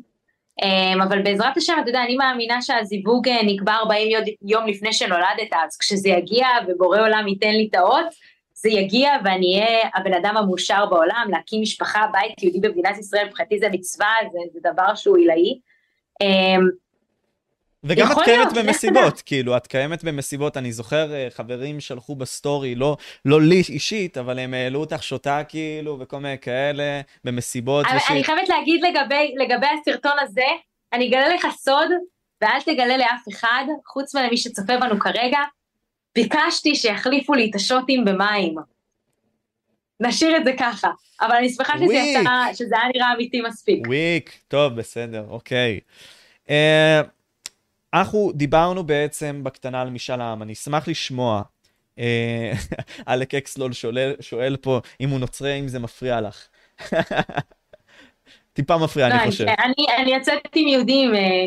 אמ, אבל בעזרת השם, אתה יודע, אני מאמינה שהזיווג אה, נקבע 40 יום לפני שנולדת, אז כשזה יגיע ובורא עולם ייתן לי את האות, זה יגיע ואני אהיה הבן אדם המאושר בעולם, להקים משפחה, בית יהודי במדינת ישראל, מבחינתי זה מצווה, זה, זה דבר שהוא עילאי. וגם את קיימת במסיבות, כאילו, את קיימת במסיבות, אני זוכר אה, חברים שלחו בסטורי, לא, לא לי אישית, אבל הם העלו אותך שותה כאילו, וכל מיני כאלה, במסיבות. אני, אני חייבת להגיד לגבי, לגבי הסרטון הזה, אני אגלה לך סוד, ואל תגלה לאף אחד, חוץ מלמי שצופה בנו כרגע, ביקשתי שיחליפו לי את השוטים במים. נשאיר את זה ככה, אבל אני שמחה שזה יצא, שזה היה נראה אמיתי מספיק. וויק, טוב, בסדר, אוקיי. Uh, אנחנו דיברנו בעצם בקטנה על משאל העם, אני אשמח לשמוע. אה, אלק אקסלול שואל, שואל פה אם הוא נוצרי, אם זה מפריע לך. טיפה מפריע, אני לא, חושב. אני, אני יוצאת עם יהודים אה,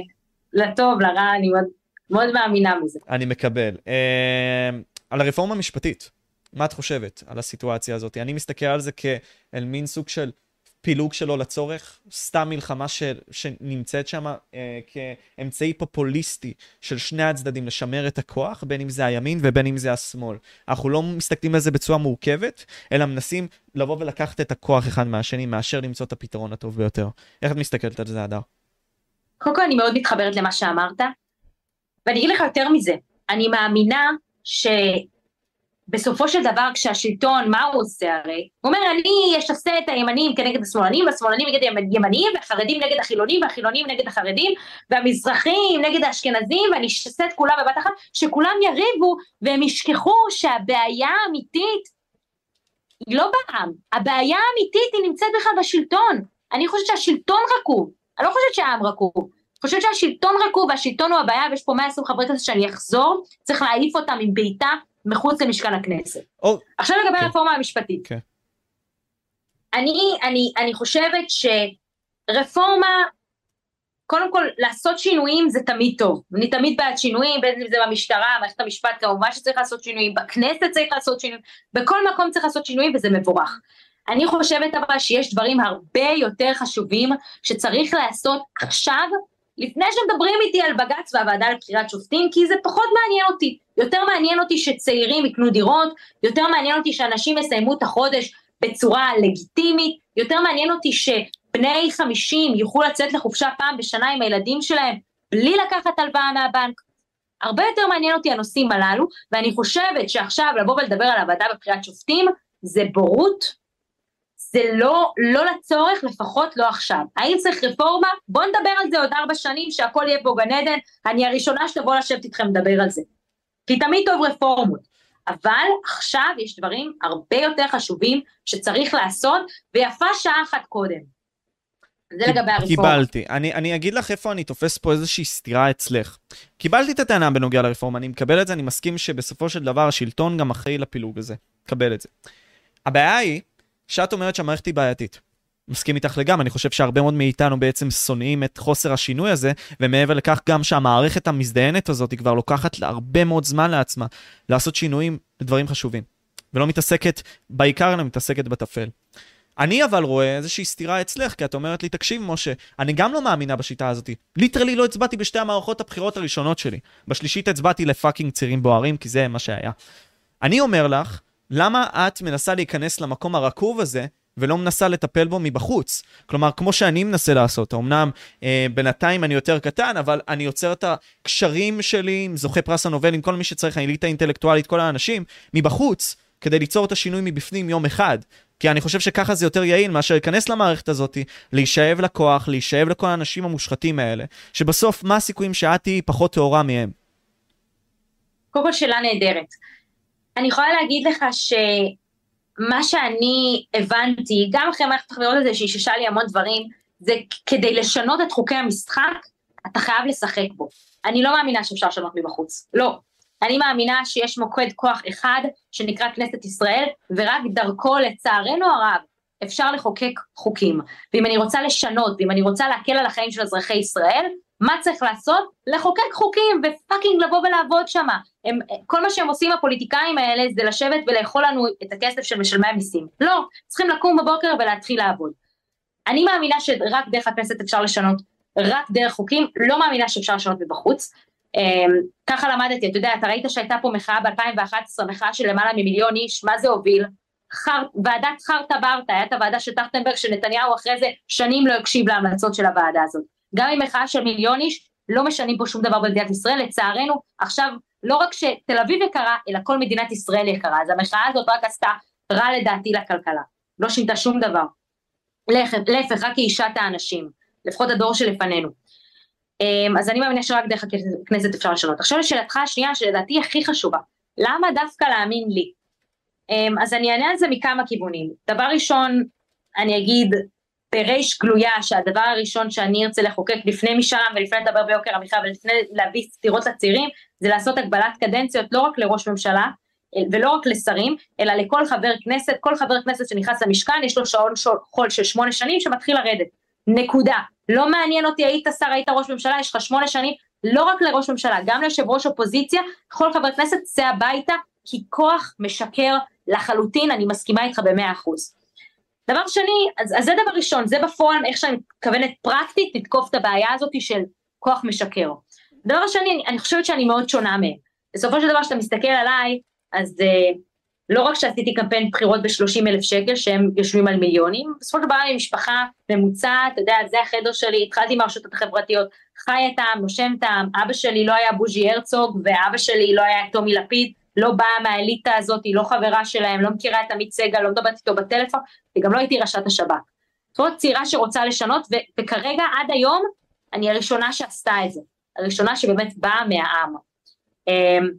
לטוב, לרע, אני מאוד, מאוד מאמינה בזה. אני מקבל. אה, על הרפורמה המשפטית, מה את חושבת על הסיטואציה הזאת? אני מסתכל על זה כאל מין סוג של פילוג שלו לצורך, סתם מלחמה ש, שנמצאת שם אה, כאמצעי פופוליסטי של שני הצדדים לשמר את הכוח, בין אם זה הימין ובין אם זה השמאל. אנחנו לא מסתכלים על זה בצורה מורכבת, אלא מנסים לבוא ולקחת את הכוח אחד מהשני, מאשר למצוא את הפתרון הטוב ביותר. איך את מסתכלת על זה, אדר? קודם כל אני מאוד מתחברת למה שאמרת, ואני אגיד לך יותר מזה, אני מאמינה ש... בסופו של דבר כשהשלטון, מה הוא עושה הרי? הוא אומר, אני אשסה את הימנים כנגד השמאלנים, והשמאלנים נגד הימנים, והחרדים נגד החילונים, והחילונים נגד החרדים, והמזרחים נגד האשכנזים, ואני אשסה את כולם בבת אחת, שכולם יריבו, והם ישכחו שהבעיה האמיתית היא לא בעם, הבעיה האמיתית היא נמצאת בכלל בשלטון. אני חושבת שהשלטון רקוב, אני לא חושבת שהעם רקוב. אני חושבת שהשלטון רקוב והשלטון הוא הבעיה ויש פה 120 חברי כנסת שאני אחזור, צריך להעיף אותם עם בעיטה מחוץ למשכן הכנסת. או, עכשיו לגבי כן. הרפורמה המשפטית. כן. אני, אני, אני חושבת שרפורמה, קודם כל לעשות שינויים זה תמיד טוב. אני תמיד בעד שינויים, בין אם זה במשטרה, מערכת המשפט כמובן שצריך לעשות שינויים, בכנסת צריך לעשות שינויים, בכל מקום צריך לעשות שינויים וזה מבורך. אני חושבת אבל שיש דברים הרבה יותר חשובים שצריך לעשות עכשיו לפני שמדברים איתי על בג"ץ והוועדה לבחירת שופטים, כי זה פחות מעניין אותי. יותר מעניין אותי שצעירים יקנו דירות, יותר מעניין אותי שאנשים יסיימו את החודש בצורה לגיטימית, יותר מעניין אותי שבני 50 יוכלו לצאת לחופשה פעם בשנה עם הילדים שלהם, בלי לקחת הלוואה מהבנק. הרבה יותר מעניין אותי הנושאים הללו, ואני חושבת שעכשיו לבוא ולדבר על הוועדה בבחירת שופטים, זה בורות זה לא, לא לצורך, לפחות לא עכשיו. האם צריך רפורמה? בואו נדבר על זה עוד ארבע שנים, שהכל יהיה פה גן עדן, אני הראשונה שתבוא לשבת איתכם לדבר על זה. כי תמיד טוב רפורמות. אבל עכשיו יש דברים הרבה יותר חשובים שצריך לעשות, ויפה שעה אחת קודם. זה לגבי הרפורמה. קיבלתי. אני, אני אגיד לך איפה אני תופס פה איזושהי סתירה אצלך. קיבלתי את הטענה בנוגע לרפורמה, אני מקבל את זה, אני מסכים שבסופו של דבר השלטון גם אחראי לפילוג הזה. קבל את זה. הבעיה היא שאת אומרת שהמערכת היא בעייתית. מסכים איתך לגמרי, אני חושב שהרבה מאוד מאיתנו בעצם שונאים את חוסר השינוי הזה, ומעבר לכך גם שהמערכת המזדיינת הזאת היא כבר לוקחת הרבה מאוד זמן לעצמה לעשות שינויים לדברים חשובים. ולא מתעסקת בעיקר, אלא מתעסקת בטפל. אני אבל רואה איזושהי סתירה אצלך, כי את אומרת לי, תקשיב, משה, אני גם לא מאמינה בשיטה הזאת. literally לא הצבעתי בשתי המערכות הבחירות הראשונות שלי. בשלישית הצבעתי ל fucking צירים בוערים, כי זה מה שהיה. אני אומר לך, למה את מנסה להיכנס למקום הרקוב הזה ולא מנסה לטפל בו מבחוץ? כלומר, כמו שאני מנסה לעשות, אמנם אה, בינתיים אני יותר קטן, אבל אני יוצר את הקשרים שלי עם זוכי פרס הנובל, עם כל מי שצריך, האליטה האינטלקטואלית, כל האנשים, מבחוץ, כדי ליצור את השינוי מבפנים יום אחד. כי אני חושב שככה זה יותר יעיל מאשר להיכנס למערכת הזאת, להישאב לכוח, להישאב לכל האנשים המושחתים האלה, שבסוף, מה הסיכויים שאת תהיי פחות טהורה מהם? קודם כל שאלה נהדרת. אני יכולה להגיד לך מה שאני הבנתי, גם אחרי מערכת הבחירות הזה שאיששה לי המון דברים, זה כדי לשנות את חוקי המשחק, אתה חייב לשחק בו. אני לא מאמינה שאפשר לשנות מבחוץ, לא. אני מאמינה שיש מוקד כוח אחד שנקרא כנסת ישראל, ורק דרכו לצערנו הרב אפשר לחוקק חוקים. ואם אני רוצה לשנות, ואם אני רוצה להקל על החיים של אזרחי ישראל, מה צריך לעשות? לחוקק חוקים ופאקינג לבוא ולעבוד שם. כל מה שהם עושים הפוליטיקאים האלה זה לשבת ולאכול לנו את הכסף של משלמי המיסים. לא, צריכים לקום בבוקר ולהתחיל לעבוד. אני מאמינה שרק דרך הכנסת אפשר לשנות, רק דרך חוקים, לא מאמינה שאפשר לשנות מבחוץ. אמ, ככה למדתי, אתה יודע, אתה ראית שהייתה פה מחאה ב-2011, מחאה של למעלה ממיליון איש, מה זה הוביל? חר, ועדת חרטה ברטה, הייתה הוועדה של טרכטנברג שנתניהו אחרי זה שנים לא הקשיב להמלצות של הוועדה הזאת. גם עם מחאה של מיליון איש, לא משנים פה שום דבר במדינת ישראל, לצערנו, עכשיו לא רק שתל אביב יקרה, אלא כל מדינת ישראל יקרה, אז המחאה הזאת רק עשתה רע לדעתי לכלכלה, לא שינתה שום דבר. להפך, רק את האנשים, לפחות הדור שלפנינו. אמ, אז אני מאמינה שרק דרך הכנסת אפשר לשנות. עכשיו לשאלתך השנייה, שלדעתי הכי חשובה, למה דווקא להאמין לי? אמ, אז אני אענה על זה מכמה כיוונים. דבר ראשון, אני אגיד בריש גלויה שהדבר הראשון שאני ארצה לחוקק לפני משאל ולפני לדבר ביוקר המחיה ולפני להביא סתירות לצעירים, זה לעשות הגבלת קדנציות לא רק לראש ממשלה, ולא רק לשרים, אלא לכל חבר כנסת, כל חבר כנסת שנכנס למשכן יש לו שעון חול של שמונה שנים שמתחיל לרדת. נקודה. לא מעניין אותי היית שר, היית ראש ממשלה, יש לך שמונה שנים, לא רק לראש ממשלה, גם ליושב ראש אופוזיציה, כל חבר כנסת צא הביתה, כי כוח משקר לחלוטין, אני מסכימה איתך במאה אחוז. דבר שני, אז, אז זה דבר ראשון, זה בפועל איך שאני מתכוונת פרקטית לתקוף את הבעיה הזאת של כוח משקר. דבר שני, אני, אני חושבת שאני מאוד שונה מהם. בסופו של דבר, כשאתה מסתכל עליי, אז uh, לא רק שעשיתי קמפיין בחירות ב-30 אלף שקל, שהם יושבים על מיליונים, בסופו של דבר אני משפחה ממוצעת, אתה יודע, זה החדר שלי, התחלתי עם הרשתות החברתיות, חי איתם, נושם איתם, אבא שלי לא היה בוז'י הרצוג, ואבא שלי לא היה טומי לפיד, לא באה מהאליטה הזאת, היא לא חברה שלהם, לא מכירה את עמית סגל, לא מדברת איתו בטלפון, וגם לא הייתי ראשת השב"כ. זאת אומרת צעירה שרוצה לשנות, ו- וכרגע עד היום אני הראשונה שעשתה את זה, הראשונה שבאמת באה מהעם. אמ,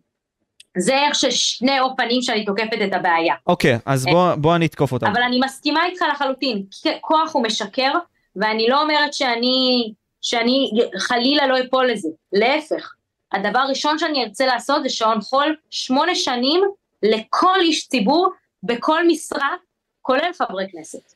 זה איך ששני אופנים שאני תוקפת את הבעיה. אוקיי, okay, אז בוא, בוא אני אתקוף אותם. אבל אני מסכימה איתך לחלוטין, כוח הוא משקר, ואני לא אומרת שאני, שאני חלילה לא אפול לזה, להפך. הדבר הראשון שאני ארצה לעשות זה שעון חול שמונה שנים לכל איש ציבור בכל משרה, כולל חברי כנסת.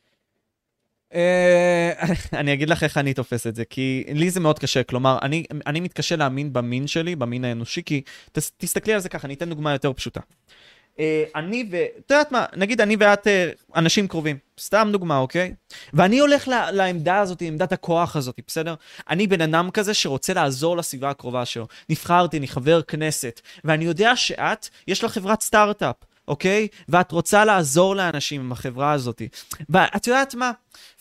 אה, אני אגיד לך איך אני תופס את זה, כי לי זה מאוד קשה, כלומר, אני, אני מתקשה להאמין במין שלי, במין האנושי, כי ת, תסתכלי על זה ככה, אני אתן דוגמה יותר פשוטה. אה, אני ו... את יודעת מה, נגיד אני ואת אה, אנשים קרובים, סתם דוגמה, אוקיי? ואני הולך ל- לעמדה הזאת, עמדת הכוח הזאת, בסדר? אני בן אדם כזה שרוצה לעזור לסביבה הקרובה שלו. נבחרתי, אני חבר כנסת, ואני יודע שאת, יש לך חברת סטארט-אפ. אוקיי? ואת רוצה לעזור לאנשים עם החברה הזאת. ואת יודעת מה?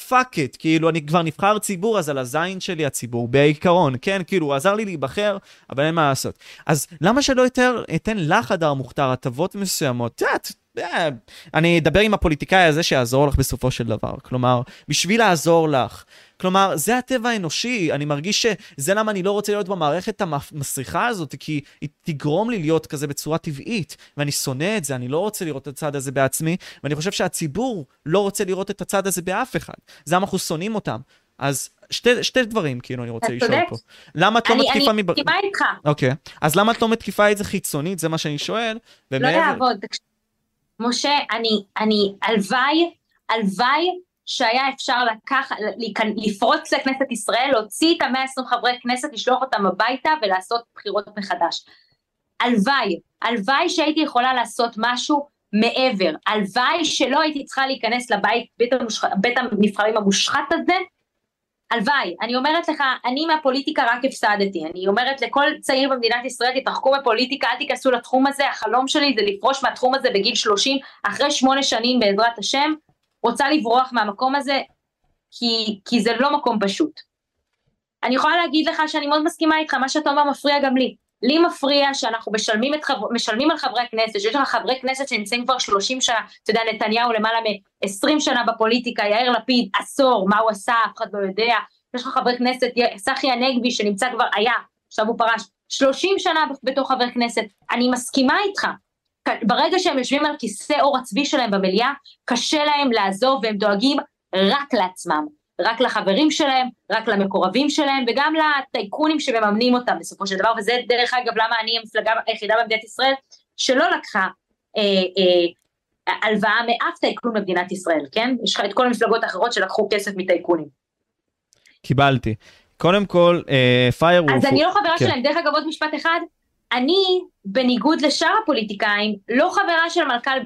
fuck it, כאילו, אני כבר נבחר ציבור, אז על הזין שלי הציבור, בעיקרון, כן? כאילו, הוא עזר לי להיבחר, אבל אין מה לעשות. אז למה שלא יותר, אתן לך, הדר מוכתר, הטבות מסוימות? את יודעת, אה, אני אדבר עם הפוליטיקאי הזה שיעזור לך בסופו של דבר. כלומר, בשביל לעזור לך. כלומר, זה הטבע האנושי, אני מרגיש שזה למה אני לא רוצה להיות במערכת המסריחה הזאת, כי היא תגרום לי להיות כזה בצורה טבעית, ואני שונא את זה, אני לא רוצה לראות את הצד הזה בעצמי, ואני חושב שהציבור לא רוצה לראות את הצד הזה באף אחד. זה למה אנחנו שונאים אותם. אז שתי, שתי דברים, כאילו, אני רוצה לשאול פה. למה את לא מתקיפה מב... אני מסכימה איתך. אוקיי. אז למה את לא מתקיפה את זה חיצונית? זה מה שאני שואל. לא יעבוד. משה, אני, אני, הלוואי, הלוואי שהיה אפשר לקח, לפרוץ לכנסת ישראל, להוציא את המאה עשרים חברי כנסת, לשלוח אותם הביתה ולעשות בחירות מחדש. הלוואי, הלוואי שהייתי יכולה לעשות משהו מעבר, הלוואי שלא הייתי צריכה להיכנס לבית, בית, המושח, בית הנבחרים המושחת הזה, הלוואי, אני אומרת לך, אני מהפוליטיקה רק הפסדתי, אני אומרת לכל צעיר במדינת ישראל, תתרחקו בפוליטיקה, אל תיכנסו לתחום הזה, החלום שלי זה לפרוש מהתחום הזה בגיל 30, אחרי שמונה שנים בעזרת השם, רוצה לברוח מהמקום הזה, כי, כי זה לא מקום פשוט. אני יכולה להגיד לך שאני מאוד מסכימה איתך, מה שאתה אומר מפריע גם לי. לי מפריע שאנחנו משלמים, חבר, משלמים על חברי כנסת, שיש לך חברי כנסת שנמצאים כבר 30 שנה, אתה יודע, נתניהו למעלה מ-20 שנה בפוליטיקה, יאיר לפיד עשור, מה הוא עשה, אף אחד לא יודע, יש לך חברי כנסת, צחי הנגבי שנמצא כבר, היה, עכשיו הוא פרש, 30 שנה בתור חבר כנסת, אני מסכימה איתך, ברגע שהם יושבים על כיסא עור הצבי שלהם במליאה, קשה להם לעזוב והם דואגים רק לעצמם, רק לחברים שלהם, רק למקורבים שלהם וגם לטייקונים שמממנים אותם בסופו של דבר, וזה דרך אגב למה אני המפלגה היחידה במדינת ישראל שלא לקחה אה, אה, הלוואה מאף טייקון במדינת ישראל, כן? יש לך את כל המפלגות האחרות שלקחו כסף מטייקונים. קיבלתי. קודם כל, פיירוול... אה, אז אני לא חברה כן. שלהם, דרך אגב עוד משפט אחד, אני, בניגוד לשאר הפוליטיקאים, לא חברה של מנכ"ל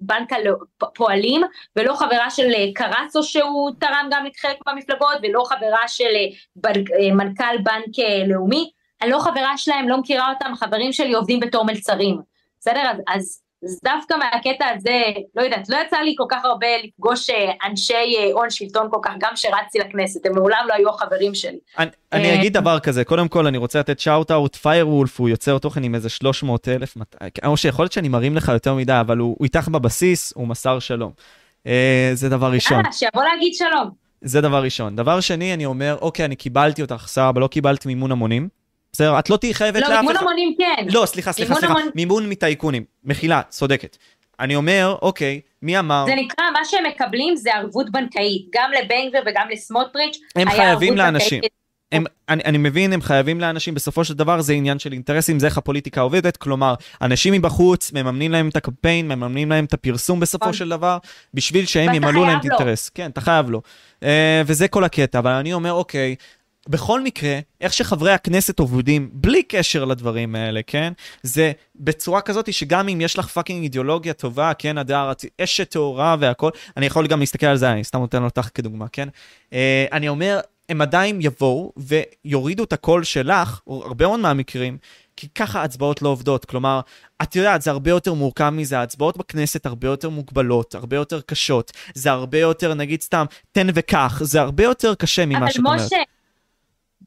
בנק הפועלים, ולא חברה של אה, קרצו שהוא תרם גם לחלק מהמפלגות, ולא חברה של אה, אה, מנכ"ל בנק לאומי. אני לא חברה שלהם, לא מכירה אותם, חברים שלי עובדים בתור מלצרים. בסדר? אז, אז אז דווקא מהקטע הזה, לא יודעת, לא יצא לי כל כך הרבה לפגוש אה, אנשי אה, הון שלטון כל כך, גם שרצתי לכנסת, הם מעולם לא היו החברים שלי. אני, אני אה, אגיד דבר כזה, קודם כל אני רוצה לתת שאוט אאוט, פיירוולף הוא יוצר תוכן עם איזה 300 אלף, או שיכול להיות שאני מרים לך יותר מדי, אבל הוא, הוא איתך בבסיס, הוא מסר שלום. זה דבר ראשון. אה, שיבוא להגיד שלום. זה דבר ראשון. דבר שני, אני אומר, אוקיי, אני קיבלתי אותך, סבבה, לא קיבלתי מימון המונים. בסדר? את לא תהיי חייבת לאף אחד. לא, מימון המונים כן. לא, סליחה, סליחה, סליחה. מימון מטייקונים. מחילה, צודקת. אני אומר, אוקיי, מי אמר? זה נקרא, מה שהם מקבלים זה ערבות בנקאית. גם לבן גביר וגם לסמוטריץ' הם חייבים לאנשים. הם, אני, אני מבין, הם חייבים לאנשים, בסופו של דבר זה עניין של אינטרסים, זה איך הפוליטיקה עובדת, כלומר, אנשים מבחוץ מממנים להם את הקמפיין, מממנים להם את הפרסום בסופו נכון. של דבר, בשביל שהם ימלאו להם את האינטרס. כן, אתה חייב לו. אה, וזה כל הקטע, אבל אני אומר, אוקיי, בכל מקרה, איך שחברי הכנסת עובדים, בלי קשר לדברים האלה, כן? זה בצורה כזאת שגם אם יש לך fucking אידיאולוגיה טובה, כן, הדר, אשת טהורה והכל, אני יכול גם להסתכל על זה, אני סתם נותן אותך כדוגמה, כן? אה, אני אומר, הם עדיין יבואו ויורידו את הקול שלך, או הרבה מאוד מהמקרים, כי ככה הצבעות לא עובדות. כלומר, את יודעת, זה הרבה יותר מורכב מזה, ההצבעות בכנסת הרבה יותר מוגבלות, הרבה יותר קשות, זה הרבה יותר, נגיד סתם, תן וקח, זה הרבה יותר קשה ממה שאת אומרת. אבל משה,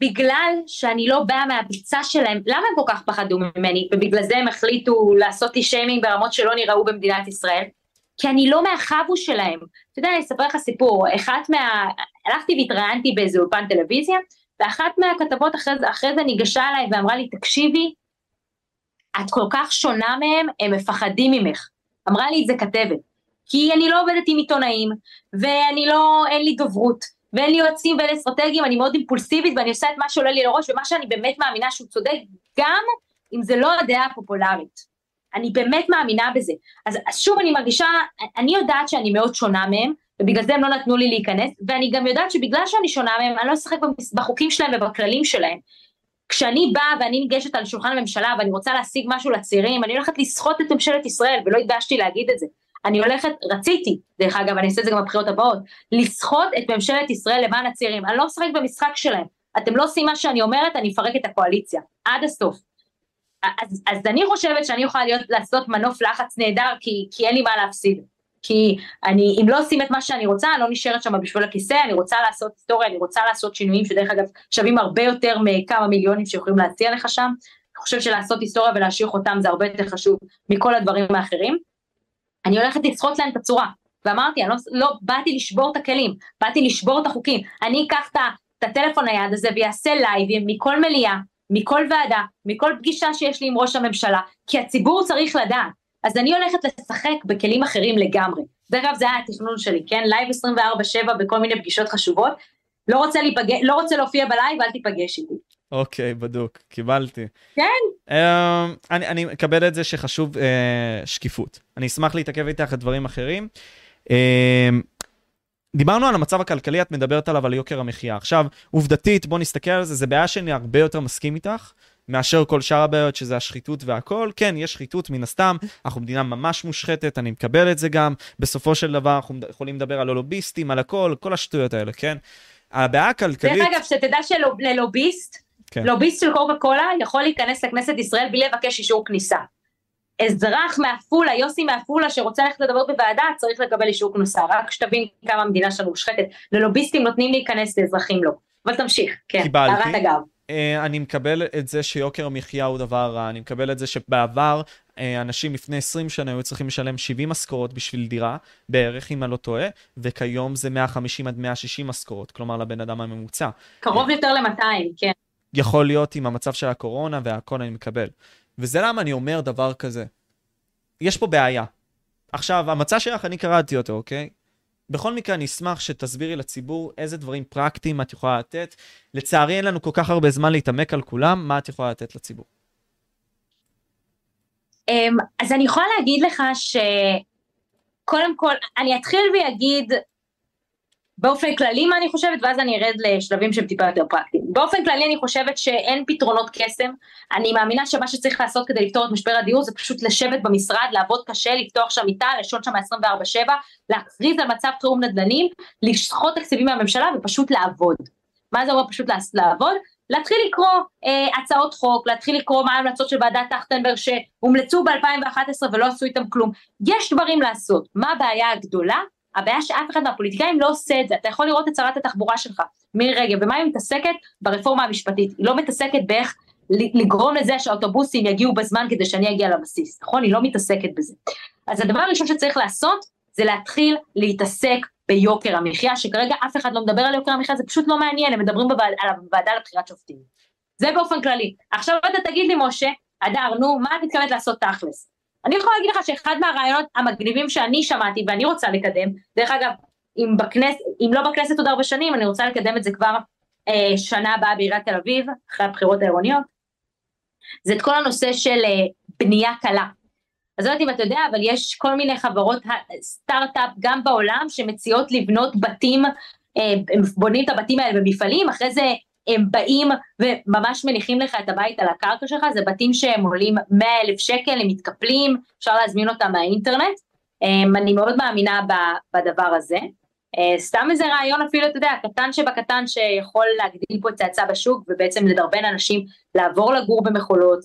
בגלל שאני לא באה מהביצה שלהם, למה הם כל כך פחדו ממני, ובגלל זה הם החליטו לעשות לי שיימינג ברמות שלא נראו במדינת ישראל? כי אני לא מהחבו שלהם. אתה יודע, אני אספר לך סיפור, אחת מה... הלכתי והתראיינתי באיזה אולפן טלוויזיה, ואחת מהכתבות אחרי זה, אחרי זה ניגשה אליי ואמרה לי, תקשיבי, את כל כך שונה מהם, הם מפחדים ממך. אמרה לי את זה כתבת. כי אני לא עובדת עם עיתונאים, ואני לא, אין לי דוברות. ואין לי יועצים ואין לי אסטרטגיים, אני מאוד אימפולסיבית ואני עושה את מה שעולה לי לראש ומה שאני באמת מאמינה שהוא צודק, גם אם זה לא הדעה הפופולרית. אני באמת מאמינה בזה. אז, אז שוב אני מרגישה, אני יודעת שאני מאוד שונה מהם, ובגלל זה הם לא נתנו לי להיכנס, ואני גם יודעת שבגלל שאני שונה מהם, אני לא אשחק בחוקים שלהם ובכללים שלהם. כשאני באה ואני ניגשת על שולחן הממשלה ואני רוצה להשיג משהו לצעירים, אני הולכת לסחוט את ממשלת ישראל, ולא התביישתי להגיד את זה. אני הולכת, רציתי, דרך אגב, אני אעשה את זה גם בבחירות הבאות, לסחוט את ממשלת ישראל למען הצעירים. אני לא משחק במשחק שלהם. אתם לא עושים מה שאני אומרת, אני אפרק את הקואליציה. עד הסוף. אז, אז אני חושבת שאני יכולה להיות, לעשות מנוף לחץ נהדר, כי, כי אין לי מה להפסיד. כי אני, אם לא עושים את מה שאני רוצה, אני לא נשארת שם בשביל הכיסא, אני רוצה לעשות היסטוריה, אני רוצה לעשות שינויים שדרך אגב שווים הרבה יותר מכמה מיליונים שיכולים להציע לך שם. אני חושבת שלעשות היסטוריה ולהשאיר חותם זה הרבה יותר חשוב מכל הדברים האחרים. אני הולכת לסחוט להם את הצורה. ואמרתי, אני לא, לא באתי לשבור את הכלים, באתי לשבור את החוקים. אני אקח את הטלפון היד הזה ויעשה לייבים מכל מליאה, מכל ועדה, מכל פגישה שיש לי עם ראש הממשלה, כי הציבור צריך לדעת. אז אני הולכת לשחק בכלים אחרים לגמרי. דרך אגב, זה היה התכנון שלי, כן? לייב 24-7 בכל מיני פגישות חשובות. לא רוצה, להיפג... לא רוצה להופיע בלייב, אל תיפגש איתי. אוקיי, בדוק, קיבלתי. כן. אה, אני, אני מקבל את זה שחשוב אה, שקיפות. אני אשמח להתעכב איתך על דברים אחרים. אה, דיברנו על המצב הכלכלי, את מדברת עליו, על יוקר המחיה. עכשיו, עובדתית, בוא נסתכל על זה, זה בעיה שאני הרבה יותר מסכים איתך. מאשר כל שאר הבעיות, שזה השחיתות והכל. כן, יש שחיתות מן הסתם, אנחנו מדינה ממש מושחתת, אני מקבל את זה גם. בסופו של דבר, אנחנו יכולים לדבר על הלוביסטים, על הכל, כל השטויות האלה, כן? הבעיה הכלכלית... דרך אגב, שתדע שללוביסט, כן. לוביסט של קוקה קולה יכול להיכנס לכנסת ישראל בלי לבקש אישור כניסה. אזרח מעפולה, יוסי מעפולה שרוצה ללכת לדבר בוועדה, צריך לקבל אישור כניסה, רק שתבין כמה המדינה שלנו מושחתת. ללוביסטים נותנים להיכנס, לאזרחים לא. אבל תמשיך, כן, קיבלתי. Uh, אני מקבל את זה שיוקר המחיה הוא דבר רע, אני מקבל את זה שבעבר uh, אנשים לפני 20 שנה היו צריכים לשלם 70 משכורות בשביל דירה, בערך אם אני לא טועה, וכיום זה 150 עד 160 משכורות, כלומר לבן אדם הממוצע. קרוב יותר ל-200, כן. יכול להיות עם המצב של הקורונה והכל אני מקבל. וזה למה אני אומר דבר כזה. יש פה בעיה. עכשיו, המצע שלך, אני קראתי אותו, אוקיי? בכל מקרה, אני אשמח שתסבירי לציבור איזה דברים פרקטיים את יכולה לתת. לצערי, אין לנו כל כך הרבה זמן להתעמק על כולם, מה את יכולה לתת לציבור? אמ, אז אני יכולה להגיד לך שקודם כל, אני אתחיל ואגיד באופן כללי מה אני חושבת, ואז אני ארד לשלבים שהם טיפה יותר פרקטיים. באופן כללי אני חושבת שאין פתרונות קסם, אני מאמינה שמה שצריך לעשות כדי לפתור את משבר הדיור זה פשוט לשבת במשרד, לעבוד קשה, לפתוח שם מיטה, לשון שם 24/7, להכריז על מצב חירום נדל"נים, לשחוט תקציבים מהממשלה ופשוט לעבוד. מה זה אומר פשוט לעבוד? להתחיל לקרוא אה, הצעות חוק, להתחיל לקרוא מה ההמלצות של ועדת טרכטנברג שהומלצו ב-2011 ולא עשו איתם כלום. יש דברים לעשות. מה הבעיה הגדולה? הבעיה שאף אחד מהפוליטיקאים לא עושה את זה, אתה יכול לראות את שרת התחבורה שלך, מירי רגב, ומה היא מתעסקת? ברפורמה המשפטית, היא לא מתעסקת באיך לגרום לזה שהאוטובוסים יגיעו בזמן כדי שאני אגיע לבסיס, נכון? היא לא מתעסקת בזה. אז הדבר הראשון שצריך לעשות זה להתחיל להתעסק ביוקר המחיה, שכרגע אף אחד לא מדבר על יוקר המחיה, זה פשוט לא מעניין, הם מדברים בוועד, על הוועדה לבחירת שופטים. זה באופן כללי. עכשיו אתה תגיד לי, משה, אדר, נו, מה את מתכוונת לעשות תכלס? אני יכולה להגיד לך שאחד מהרעיונות המגניבים שאני שמעתי ואני רוצה לקדם, דרך אגב, אם, בכנס, אם לא בכנסת עוד ארבע שנים, אני רוצה לקדם את זה כבר אה, שנה הבאה בעיריית תל אביב, אחרי הבחירות העירוניות, זה את כל הנושא של אה, בנייה קלה. אז לא יודעת אם אתה יודע, אבל יש כל מיני חברות סטארט-אפ גם בעולם שמציעות לבנות בתים, אה, בונים את הבתים האלה במפעלים, אחרי זה הם באים וממש מניחים לך את הבית על הקרקע שלך, זה בתים שהם עולים 100 אלף שקל, הם מתקפלים, אפשר להזמין אותם מהאינטרנט, אמ, אני מאוד מאמינה בדבר הזה. אה, סתם איזה רעיון אפילו, אתה יודע, קטן שבקטן שיכול להגדיל פה צעצע בשוק ובעצם לדרבן אנשים לעבור לגור במחולות,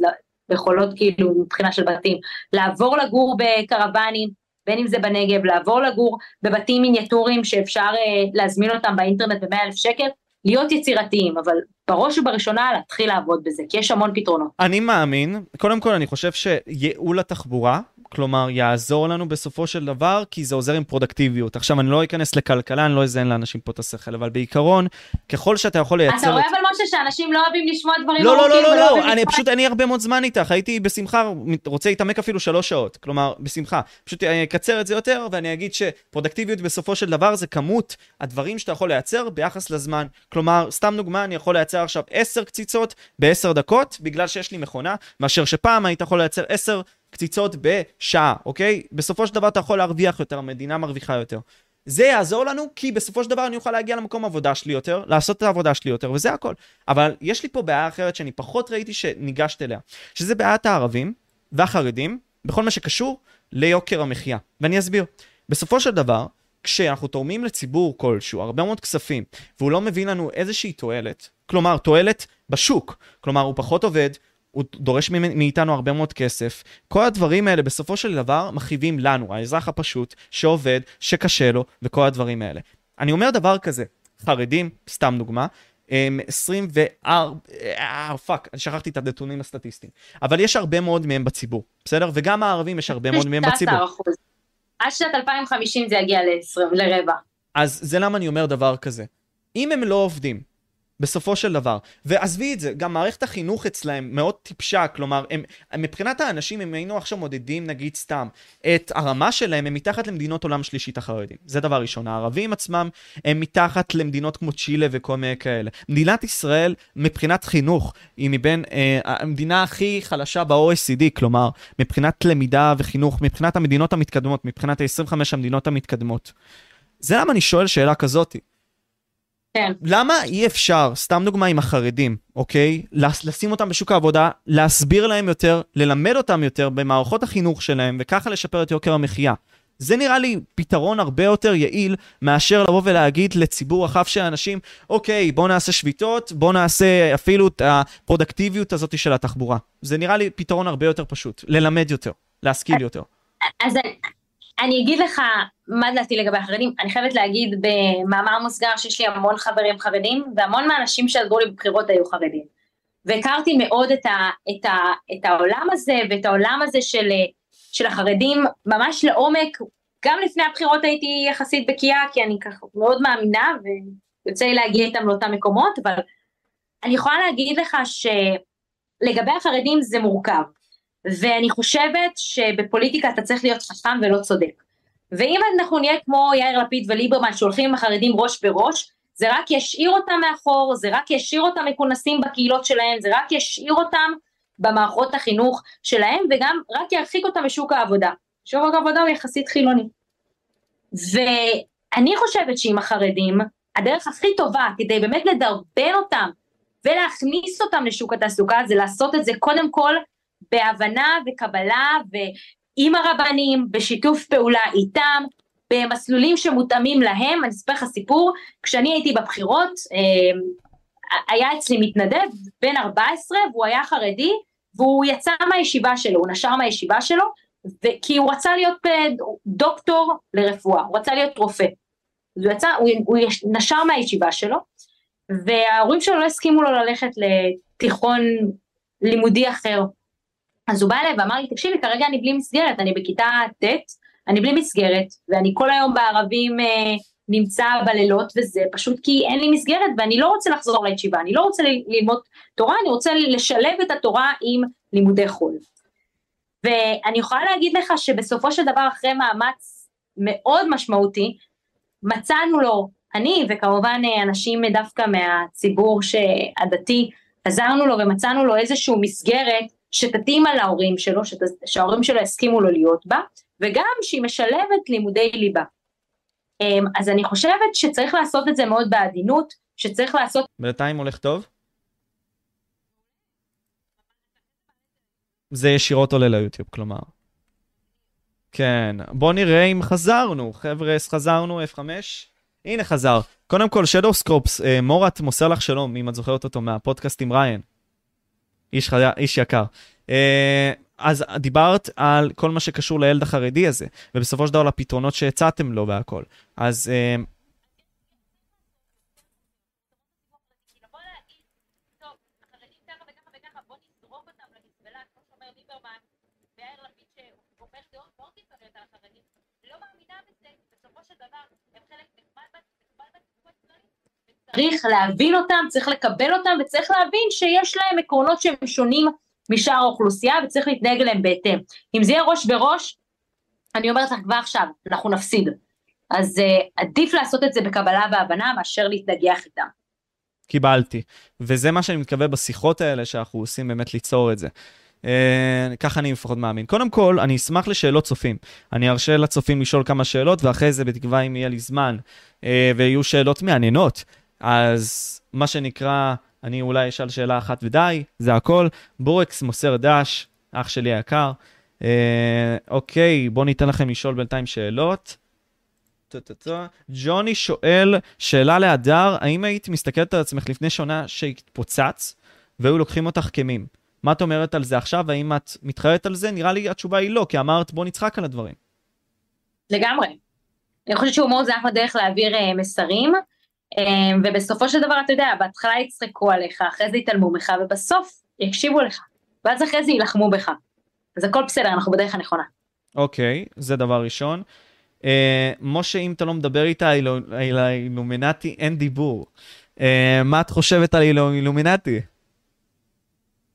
בחולות כאילו מבחינה של בתים, לעבור לגור בקרוונים, בין אם זה בנגב, לעבור לגור בבתים מיניאטוריים שאפשר אה, להזמין אותם באינטרנט ב-100 אלף שקל, להיות יצירתיים, אבל בראש ובראשונה להתחיל לעבוד בזה, כי יש המון פתרונות. אני מאמין, קודם כל אני חושב שייעול התחבורה כלומר, יעזור לנו בסופו של דבר, כי זה עוזר עם פרודקטיביות. עכשיו, אני לא אכנס לכלכלה, אני לא אזיין לאנשים פה את השכל, אבל בעיקרון, ככל שאתה יכול לייצר... אתה רואה אבל משה שאנשים לא אוהבים לשמוע דברים לא, לא, לא, לא, לא, אני פשוט, אני הרבה מאוד זמן איתך, הייתי בשמחה, רוצה להתעמק אפילו שלוש שעות. כלומר, בשמחה. פשוט אני אקצר את זה יותר, ואני אגיד שפרודקטיביות בסופו של דבר זה כמות הדברים שאתה יכול לייצר ביחס לזמן. כלומר, סתם דוגמה, אני יכול לייצר עכשיו עשר קציצות בעשר דקות, בגלל שיש לי מכונה, מאשר שפעם היית יכול לייצר עשר קציצות בשעה, אוקיי? בסופו של דבר אתה יכול להרוויח יותר, המדינה מרוויחה יותר. זה יעזור לנו, כי בסופו של דבר אני אוכל להגיע למקום עבודה שלי יותר, לעשות את העבודה שלי יותר, וזה הכל. אבל יש לי פה בעיה אחרת שאני פחות ראיתי שניגשת אליה, שזה בעיית הערבים והחרדים, בכל מה שקשור ליוקר המחיה. ואני אסביר. בסופו של דבר, כשאנחנו תורמים לציבור כלשהו הרבה מאוד כספים, והוא לא מביא לנו איזושהי תועלת, כלומר, תועלת בשוק, כלומר, הוא פחות עובד, הוא דורש מאיתנו הרבה מאוד כסף. כל הדברים האלה בסופו של דבר מכאיבים לנו, האזרח הפשוט, שעובד, שקשה לו, וכל הדברים האלה. אני אומר דבר כזה, חרדים, סתם דוגמה, הם 24, אה, fuck, אני שכחתי את הנתונים הסטטיסטיים. אבל יש הרבה מאוד מהם בציבור, בסדר? וגם הערבים יש הרבה מאוד מהם בציבור. עד שנת 2050 זה יגיע ל-20, לרבע. אז זה למה אני אומר דבר כזה. אם הם לא עובדים, בסופו של דבר. ועזבי את זה, גם מערכת החינוך אצלהם מאוד טיפשה, כלומר, הם, מבחינת האנשים, אם היינו עכשיו מודדים, נגיד סתם, את הרמה שלהם, הם מתחת למדינות עולם שלישית החרדים. זה דבר ראשון. הערבים עצמם הם מתחת למדינות כמו צ'ילה וכל מיני כאלה. מדינת ישראל, מבחינת חינוך, היא מבין אה, המדינה הכי חלשה ב-OECD, כלומר, מבחינת למידה וחינוך, מבחינת המדינות המתקדמות, מבחינת ה-25 המדינות המתקדמות. זה למה אני שואל שאלה כזאתי. כן. למה אי אפשר, סתם דוגמה עם החרדים, אוקיי? לשים אותם בשוק העבודה, להסביר להם יותר, ללמד אותם יותר במערכות החינוך שלהם, וככה לשפר את יוקר המחיה. זה נראה לי פתרון הרבה יותר יעיל מאשר לבוא ולהגיד לציבור רחב של אנשים, אוקיי, בוא נעשה שביתות, בוא נעשה אפילו את הפרודקטיביות הזאת של התחבורה. זה נראה לי פתרון הרבה יותר פשוט, ללמד יותר, להשכיל יותר. אז אני אגיד לך מה דעתי לגבי החרדים, אני חייבת להגיד במאמר מוסגר שיש לי המון חברים חרדים, והמון מהאנשים שעזרו לי בבחירות היו חרדים. והכרתי מאוד את, ה, את, ה, את העולם הזה ואת העולם הזה של, של החרדים ממש לעומק, גם לפני הבחירות הייתי יחסית בקיאה, כי אני ככה מאוד מאמינה ויוצא לי להגיע איתם לאותם מקומות, אבל אני יכולה להגיד לך שלגבי החרדים זה מורכב. ואני חושבת שבפוליטיקה אתה צריך להיות חכם ולא צודק. ואם אנחנו נהיה כמו יאיר לפיד וליברמן שהולכים עם החרדים ראש בראש, זה רק ישאיר אותם מאחור, זה רק ישאיר אותם מכונסים בקהילות שלהם, זה רק ישאיר אותם במערכות החינוך שלהם, וגם רק ירחיק אותם משוק העבודה. שוק העבודה הוא יחסית חילוני. ואני חושבת שעם החרדים, הדרך הכי טובה כדי באמת לדרבן אותם ולהכניס אותם לשוק התעסוקה זה לעשות את זה קודם כל בהבנה וקבלה ועם הרבנים, בשיתוף פעולה איתם, במסלולים שמותאמים להם, אני אספר לך סיפור, כשאני הייתי בבחירות, אה, היה אצלי מתנדב בן 14 והוא היה חרדי והוא יצא מהישיבה שלו, הוא נשר מהישיבה שלו, כי הוא רצה להיות אה, דוקטור לרפואה, הוא רצה להיות רופא. הוא יצא, הוא, הוא נשר מהישיבה שלו, וההורים שלו לא הסכימו לו ללכת לתיכון לימודי אחר. אז הוא בא אליי ואמר לי, תקשיבי, כרגע אני בלי מסגרת, אני בכיתה ט', אני בלי מסגרת, ואני כל היום בערבים אה, נמצא בלילות וזה, פשוט כי אין לי מסגרת ואני לא רוצה לחזור לישיבה, אני לא רוצה ללמוד תורה, אני רוצה לשלב את התורה עם לימודי חול. ואני יכולה להגיד לך שבסופו של דבר אחרי מאמץ מאוד משמעותי, מצאנו לו, אני וכמובן אה, אנשים דווקא מהציבור הדתי, עזרנו לו ומצאנו לו איזושהי מסגרת שתתאים על ההורים שלו, שת, שההורים שלו הסכימו לו להיות בה, וגם שהיא משלבת לימודי ליבה. אמ, אז אני חושבת שצריך לעשות את זה מאוד בעדינות, שצריך לעשות... בינתיים הולך טוב? זה ישירות עולה ליוטיוב, כלומר. כן, בוא נראה אם חזרנו. חבר'ה, חזרנו, F5. הנה חזר. קודם כל, שדו סקופס, אה, מורת מוסר לך שלום, אם את זוכרת אותו מהפודקאסט עם ריין. איש, חי... איש יקר. אה, אז דיברת על כל מה שקשור לילד החרדי הזה, ובסופו של דבר לפתרונות שהצעתם לו והכל. אז צריך להבין אותם, צריך לקבל אותם וצריך להבין שיש להם עקרונות שהם שונים משאר האוכלוסייה וצריך להתנהג אליהם בהתאם. אם זה יהיה ראש בראש, אני אומרת לך כבר עכשיו, אנחנו נפסיד. אז uh, עדיף לעשות את זה בקבלה והבנה מאשר להתנגח איתם. קיבלתי. וזה מה שאני מתכוון בשיחות האלה שאנחנו עושים באמת ליצור את זה. Uh, ככה אני לפחות מאמין. קודם כל, אני אשמח לשאלות צופים. אני ארשה לצופים לשאול כמה שאלות, ואחרי זה, בתקווה אם יהיה לי זמן, uh, ויהיו שאלות מעניינות, אז מה שנקרא, אני אולי אשאל שאלה אחת ודי, זה הכל. בורקס מוסר דש, אח שלי היקר. אה, אוקיי, בואו ניתן לכם לשאול בינתיים שאלות. ג'וני שואל, שאלה להדר, האם היית מסתכלת על עצמך לפני שנה שהתפוצץ והיו לוקחים אותך כמים? מה את אומרת על זה עכשיו? האם את מתחרטת על זה? נראה לי התשובה היא לא, כי אמרת בוא נצחק על הדברים. לגמרי. אני חושבת שהומור זה אחלה דרך להעביר uh, מסרים. אמ, ובסופו של דבר אתה יודע, בהתחלה יצחקו עליך, אחרי זה יתעלמו ממך, ובסוף יקשיבו לך, ואז אחרי זה יילחמו בך. אז הכל בסדר, אנחנו בדרך הנכונה. אוקיי, okay, זה דבר ראשון. Uh, משה, אם אתה לא מדבר איתה על האילומינטי, אין דיבור. Uh, מה את חושבת על האילומינטי?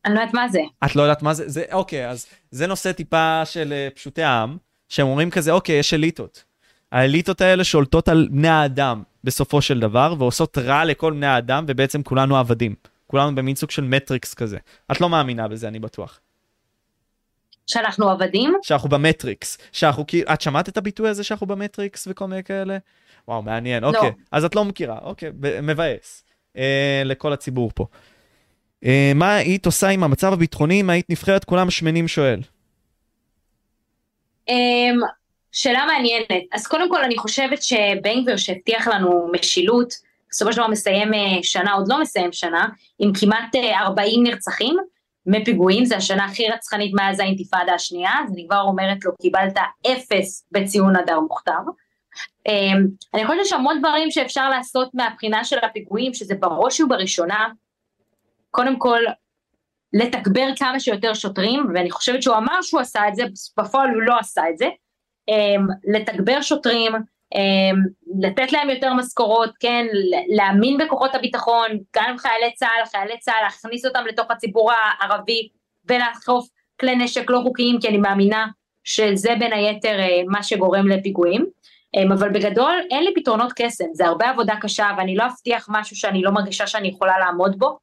אני לא יודעת מה זה. את לא יודעת מה זה? זה אוקיי, אז זה נושא טיפה של uh, פשוטי העם, שהם אומרים כזה, אוקיי, יש אליטות. האליטות האלה שולטות על בני האדם. בסופו של דבר, ועושות רע לכל בני האדם, ובעצם כולנו עבדים. כולנו במין סוג של מטריקס כזה. את לא מאמינה בזה, אני בטוח. שאנחנו עבדים? שאנחנו במטריקס. שאנחנו כאילו, את שמעת את הביטוי הזה שאנחנו במטריקס וכל מיני כאלה? וואו, מעניין, לא. אוקיי. אז את לא מכירה, אוקיי, מבאס. אה, לכל הציבור פה. אה, מה היית עושה עם המצב הביטחוני אם היית נבחרת כולם שמנים שואל? אמ, שאלה מעניינת. אז קודם כל אני חושבת שבן גביר שהבטיח לנו משילות, בסופו של דבר מסיים אה, שנה, עוד לא מסיים שנה, עם כמעט 40 אה, נרצחים מפיגועים, זו השנה הכי רצחנית מאז האינתיפאדה השנייה, אז אני כבר אומרת לו, קיבלת אפס בציון הדר מוכתר. אמ, אני חושבת שיש המון דברים שאפשר לעשות מהבחינה של הפיגועים, שזה בראש ובראשונה, קודם כל, לתגבר כמה שיותר שוטרים, ואני חושבת שהוא אמר שהוא עשה את זה, בפועל הוא לא עשה את זה, לתגבר שוטרים, אמ, לתת להם יותר משכורות, כן, להאמין בכוחות הביטחון, גם עם חיילי צה"ל, חיילי צה"ל, להכניס אותם לתוך הציבור הערבי ולאכוף כלי נשק לא חוקיים, כי אני מאמינה שזה בין היתר אה, מה שגורם לפיגועים. אמ, אבל בגדול אין לי פתרונות קסם, זה הרבה עבודה קשה ואני לא אבטיח משהו שאני לא מרגישה שאני יכולה לעמוד בו.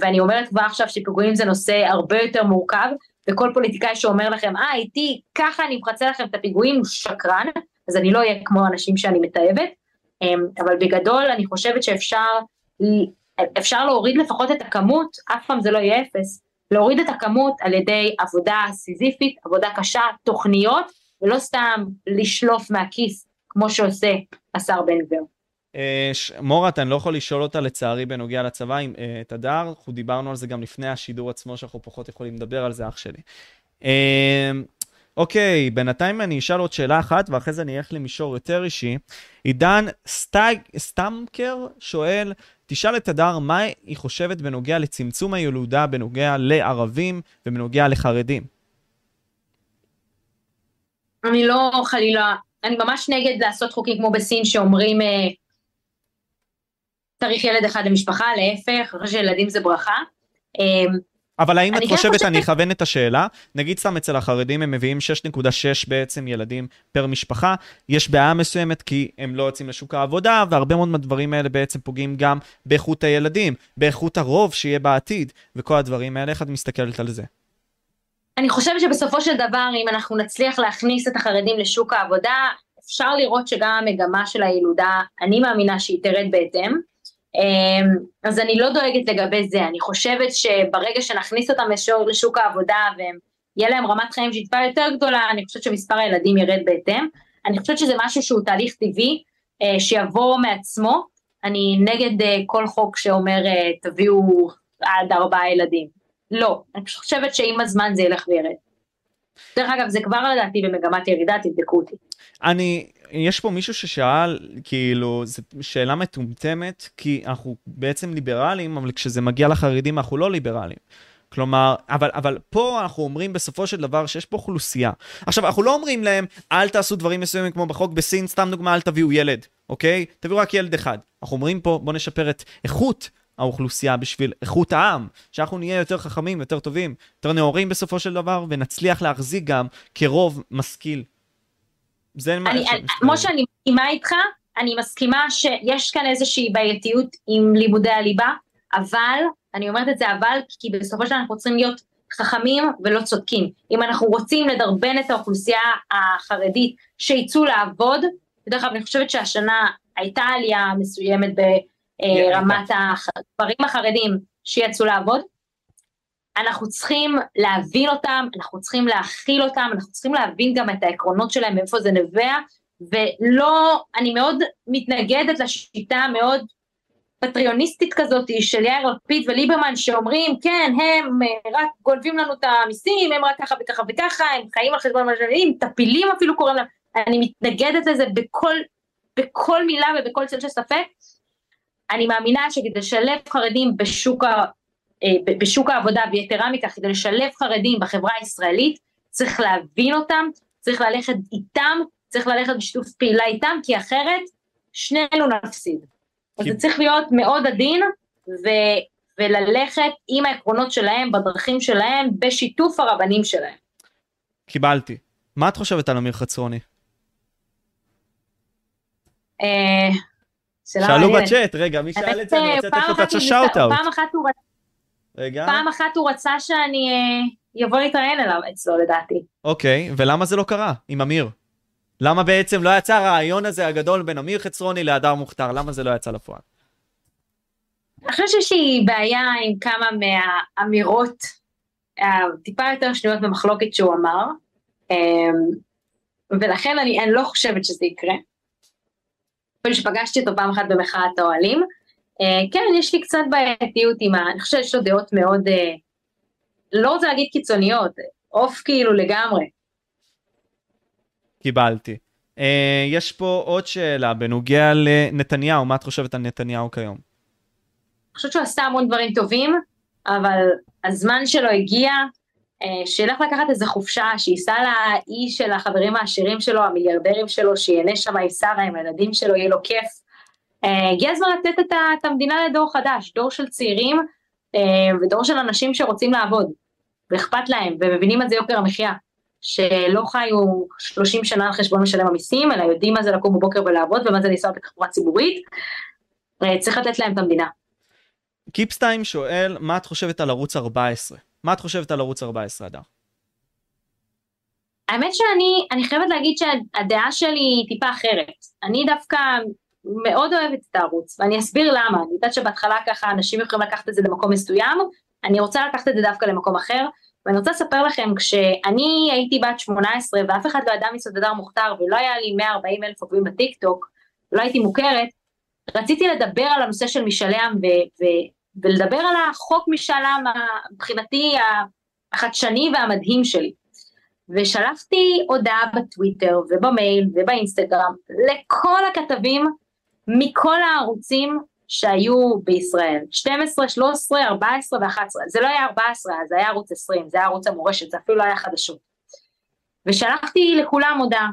ואני אומרת כבר עכשיו שפיגועים זה נושא הרבה יותר מורכב, וכל פוליטיקאי שאומר לכם, אה איתי ככה אני מחצה לכם את הפיגועים הוא שקרן, אז אני לא אהיה כמו אנשים שאני מתעבת. אמ, אבל בגדול אני חושבת שאפשר אפשר להוריד לפחות את הכמות, אף פעם זה לא יהיה אפס, להוריד את הכמות על ידי עבודה סיזיפית, עבודה קשה, תוכניות, ולא סתם לשלוף מהכיס, כמו שעושה השר בן גביר. אה, מורת, אני לא יכול לשאול אותה לצערי בנוגע לצבא עם אה, את הדר, אנחנו דיברנו על זה גם לפני השידור עצמו, שאנחנו פחות יכולים לדבר על זה, אח שלי. אה, אוקיי, בינתיים אני אשאל עוד שאלה אחת, ואחרי זה אני אלך למישור יותר אישי. עידן סטייג, סטמקר שואל, תשאל את הדר מה היא חושבת בנוגע לצמצום הילודה, בנוגע לערבים ובנוגע לחרדים. אני לא חלילה, אני ממש נגד לעשות חוקים כמו בסין שאומרים אה, צריך ילד אחד למשפחה, להפך, אחרי שילדים זה ברכה. אה, אבל האם את חושבת, אני אכוון את השאלה, נגיד סתם אצל החרדים הם מביאים 6.6 בעצם ילדים פר משפחה, יש בעיה מסוימת כי הם לא יוצאים לשוק העבודה, והרבה מאוד מהדברים האלה בעצם פוגעים גם באיכות הילדים, באיכות הרוב שיהיה בעתיד, וכל הדברים האלה, איך את מסתכלת על זה? אני חושבת שבסופו של דבר, אם אנחנו נצליח להכניס את החרדים לשוק העבודה, אפשר לראות שגם המגמה של הילודה, אני מאמינה שהיא תרד בהתאם. אמ, אז אני לא דואגת לגבי זה, אני חושבת שברגע שנכניס אותם לשוק העבודה ויהיה להם רמת חיים שהיא יותר גדולה, אני חושבת שמספר הילדים ירד בהתאם. אני חושבת שזה משהו שהוא תהליך טבעי, אה, שיבוא מעצמו. אני נגד אה, כל חוק שאומר אה, תביאו עד ארבעה ילדים. לא, אני חושבת שעם הזמן זה ילך וירד. דרך אגב, זה כבר לדעתי במגמת ירידה, תבדקו אותי. אני, יש פה מישהו ששאל, כאילו, זו שאלה מטומטמת, כי אנחנו בעצם ליברליים, אבל כשזה מגיע לחרדים אנחנו לא ליברליים. כלומר, אבל, אבל פה אנחנו אומרים בסופו של דבר שיש פה אוכלוסייה. עכשיו, אנחנו לא אומרים להם, אל תעשו דברים מסוימים כמו בחוק בסין, סתם דוגמה, אל תביאו ילד, אוקיי? תביאו רק ילד אחד. אנחנו אומרים פה, בואו נשפר את איכות האוכלוסייה בשביל איכות העם, שאנחנו נהיה יותר חכמים, יותר טובים, יותר נאורים בסופו של דבר, ונצליח להחזיק גם כרוב משכיל זה מה... אני, אני, כמו שאני מסכימה איתך, אני מסכימה שיש כאן איזושהי בעייתיות עם לימודי הליבה, אבל, אני אומרת את זה אבל, כי בסופו של דבר אנחנו צריכים להיות חכמים ולא צודקים. אם אנחנו רוצים לדרבן את האוכלוסייה החרדית שיצאו לעבוד, בדרך כלל אני חושבת שהשנה הייתה עלייה מסוימת ברמת הגברים החרדים שיצאו לעבוד, אנחנו צריכים להבין אותם, אנחנו צריכים להכיל אותם, אנחנו צריכים להבין גם את העקרונות שלהם, מאיפה זה נובע, ולא, אני מאוד מתנגדת לשיטה המאוד פטריוניסטית כזאת של יאיר לפיד וליברמן שאומרים כן הם רק גונבים לנו את המיסים הם רק ככה וככה וככה הם חיים על חשבון משאבים טפילים אפילו קוראים להם. אני מתנגדת לזה בכל, בכל מילה ובכל צל של ספק. אני מאמינה שכדי לשלב חרדים בשוק אה, בשוק העבודה, ויתרה מכך, כדי לשלב חרדים בחברה הישראלית, צריך להבין אותם, צריך ללכת איתם, צריך ללכת בשיתוף פעילה איתם, כי אחרת שנינו נפסיד. אז זה צריך להיות מאוד עדין, ו, וללכת עם העקרונות שלהם, בדרכים שלהם, בשיתוף הרבנים שלהם. קיבלתי. מה את חושבת על אמיר חצרוני? אה, שאלו בצ'אט, רגע, מי שאל את זה? אני רוצה לתת את ה shout-out. פעם אחת הוא רגע. פעם אחת הוא רצה שאני אבוא אה, להתראיין אליו אצלו לדעתי. אוקיי, ולמה זה לא קרה עם אמיר? למה בעצם לא יצא הרעיון הזה הגדול בין אמיר חצרוני להדר מוכתר? למה זה לא יצא לפועל? אני חושבת שיש לי בעיה עם כמה מהאמירות הטיפה אה, יותר שנויות במחלוקת שהוא אמר, אמ, ולכן אני, אני לא חושבת שזה יקרה. אפילו שפגשתי אותו פעם אחת במחאת האוהלים, כן, יש לי קצת בעייתיות עם ה... אני חושבת שיש לו דעות מאוד, אה, לא רוצה להגיד קיצוניות, עוף כאילו לגמרי. קיבלתי. Uh, יש פה עוד שאלה בנוגע לנתניהו, מה את חושבת על נתניהו כיום? אני חושבת שהוא עשה המון דברים טובים, אבל הזמן שלו הגיע, שילך לקחת איזה חופשה, שייסע לאי של החברים העשירים שלו, המיליארדרים שלו, שיהנה שם עם שרה, עם הילדים שלו, יהיה לו כיף. אה, הגיע הזמן לתת את המדינה לדור חדש, דור של צעירים אה, ודור של אנשים שרוצים לעבוד. ואכפת להם, ומבינים מה זה יוקר המחיה, שלא חיו 30 שנה על חשבון משלם המיסים, אלא יודעים מה זה לקום בבוקר ולעבוד, ומה זה לנסוע בתחבורה ציבורית, אה, צריך לתת להם את המדינה. קיפסטיים שואל, מה את חושבת על ערוץ 14? מה את חושבת על ערוץ 14, אדר? האמת שאני אני חייבת להגיד שהדעה שלי היא טיפה אחרת. אני דווקא מאוד אוהבת את הערוץ, ואני אסביר למה. אני יודעת שבהתחלה ככה אנשים יכולים לקחת את זה למקום מסוים, אני רוצה לקחת את זה דווקא למקום אחר, ואני רוצה לספר לכם, כשאני הייתי בת 18 ואף אחד לא ידע מסודדר מוכתר ולא היה לי 140 אלף עוקבים בטיק טוק, לא הייתי מוכרת, רציתי לדבר על הנושא של משאלי עם ו- ו- ולדבר על החוק משאל עם מבחינתי החדשני והמדהים שלי. ושלחתי הודעה בטוויטר ובמייל ובאינסטגרם לכל הכתבים מכל הערוצים שהיו בישראל, 12, 13, 14 ו-11, זה לא היה 14, זה היה ערוץ 20, זה היה ערוץ המורשת, זה אפילו לא היה חדשות. ושלחתי לכולם הודעה.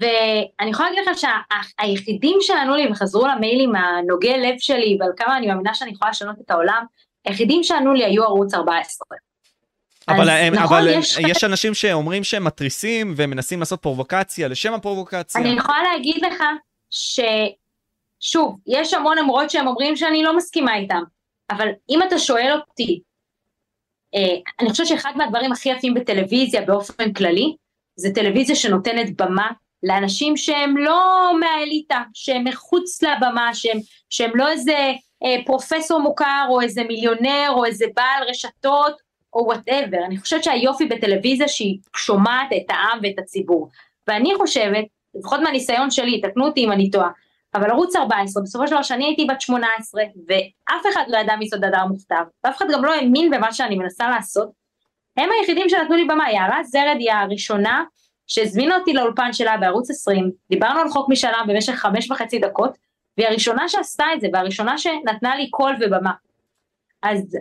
ואני יכולה להגיד לך שהיחידים שענו לי וחזרו למיילים הנוגי לב שלי ועל כמה אני מאמינה שאני יכולה לשנות את העולם, היחידים שענו לי היו ערוץ 14. אבל, הם, נכון, אבל יש... יש אנשים שאומרים שהם מתריסים ומנסים לעשות פרובוקציה לשם הפרובוקציה. אני יכולה להגיד לך ששוב, יש המון אמרות שהם אומרים שאני לא מסכימה איתם, אבל אם אתה שואל אותי, אה, אני חושבת שאחד מהדברים הכי יפים בטלוויזיה באופן כללי, זה טלוויזיה שנותנת במה לאנשים שהם לא מהאליטה, שהם מחוץ לבמה, שהם, שהם לא איזה אה, פרופסור מוכר או איזה מיליונר או איזה בעל רשתות או וואטאבר, אני חושבת שהיופי בטלוויזיה שהיא שומעת את העם ואת הציבור. ואני חושבת, לפחות מהניסיון שלי, תקנו אותי אם אני טועה, אבל ערוץ 14, בסופו של דבר שאני הייתי בת 18, ואף אחד לא ידע מי זאת הדר מוכתר, ואף אחד גם לא האמין במה שאני מנסה לעשות, הם היחידים שנתנו לי במה, יערה זרד היא הראשונה שהזמינה אותי לאולפן שלה בערוץ 20, דיברנו על חוק משאלה במשך חמש וחצי דקות, והיא הראשונה שעשתה את זה, והראשונה שנתנה לי קול ובמה. אז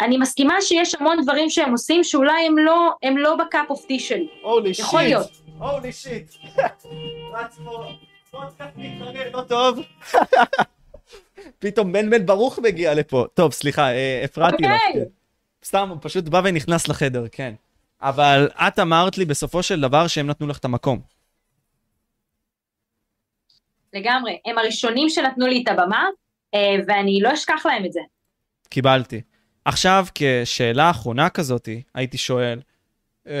אני מסכימה שיש המון דברים שהם עושים שאולי הם לא, הם לא ב cup of tea שלי. holy shit. יכול להיות. holy shit. רץ פה, פודקאסט מתחרה לא טוב. פתאום בן בן ברוך מגיע לפה. טוב, סליחה, אה, הפרעתי לך. כן. סתם, הוא פשוט בא ונכנס לחדר, כן. אבל את אמרת לי בסופו של דבר שהם נתנו לך את המקום. לגמרי, הם הראשונים שנתנו לי את הבמה, אה, ואני לא אשכח להם את זה. קיבלתי. עכשיו, כשאלה אחרונה כזאתי, הייתי שואל, אמ,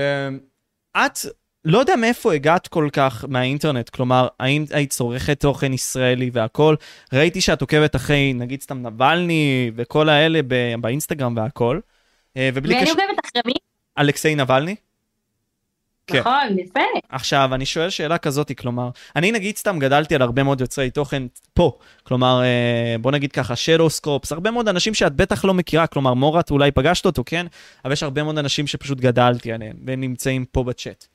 את, לא יודע מאיפה הגעת כל כך מהאינטרנט, כלומר, האם היית צורכת תוכן ישראלי והכול? ראיתי שאת עוקבת אחרי, נגיד סתם נבלני וכל האלה באינסטגרם והכול. אה, ובלי קשר... ואני עוקבת אחרי מי? אלכסיי נבלני? כן. נכון, יפה. עכשיו, אני שואל שאלה כזאת, כלומר, אני נגיד סתם גדלתי על הרבה מאוד יוצרי תוכן פה, כלומר, אה, בוא נגיד ככה, שדוסקופס, הרבה מאוד אנשים שאת בטח לא מכירה, כלומר, מורת אולי פגשת אותו, כן? אבל יש הרבה מאוד אנשים שפשוט גדלתי עליהם, והם נמצאים פה בצ'אט.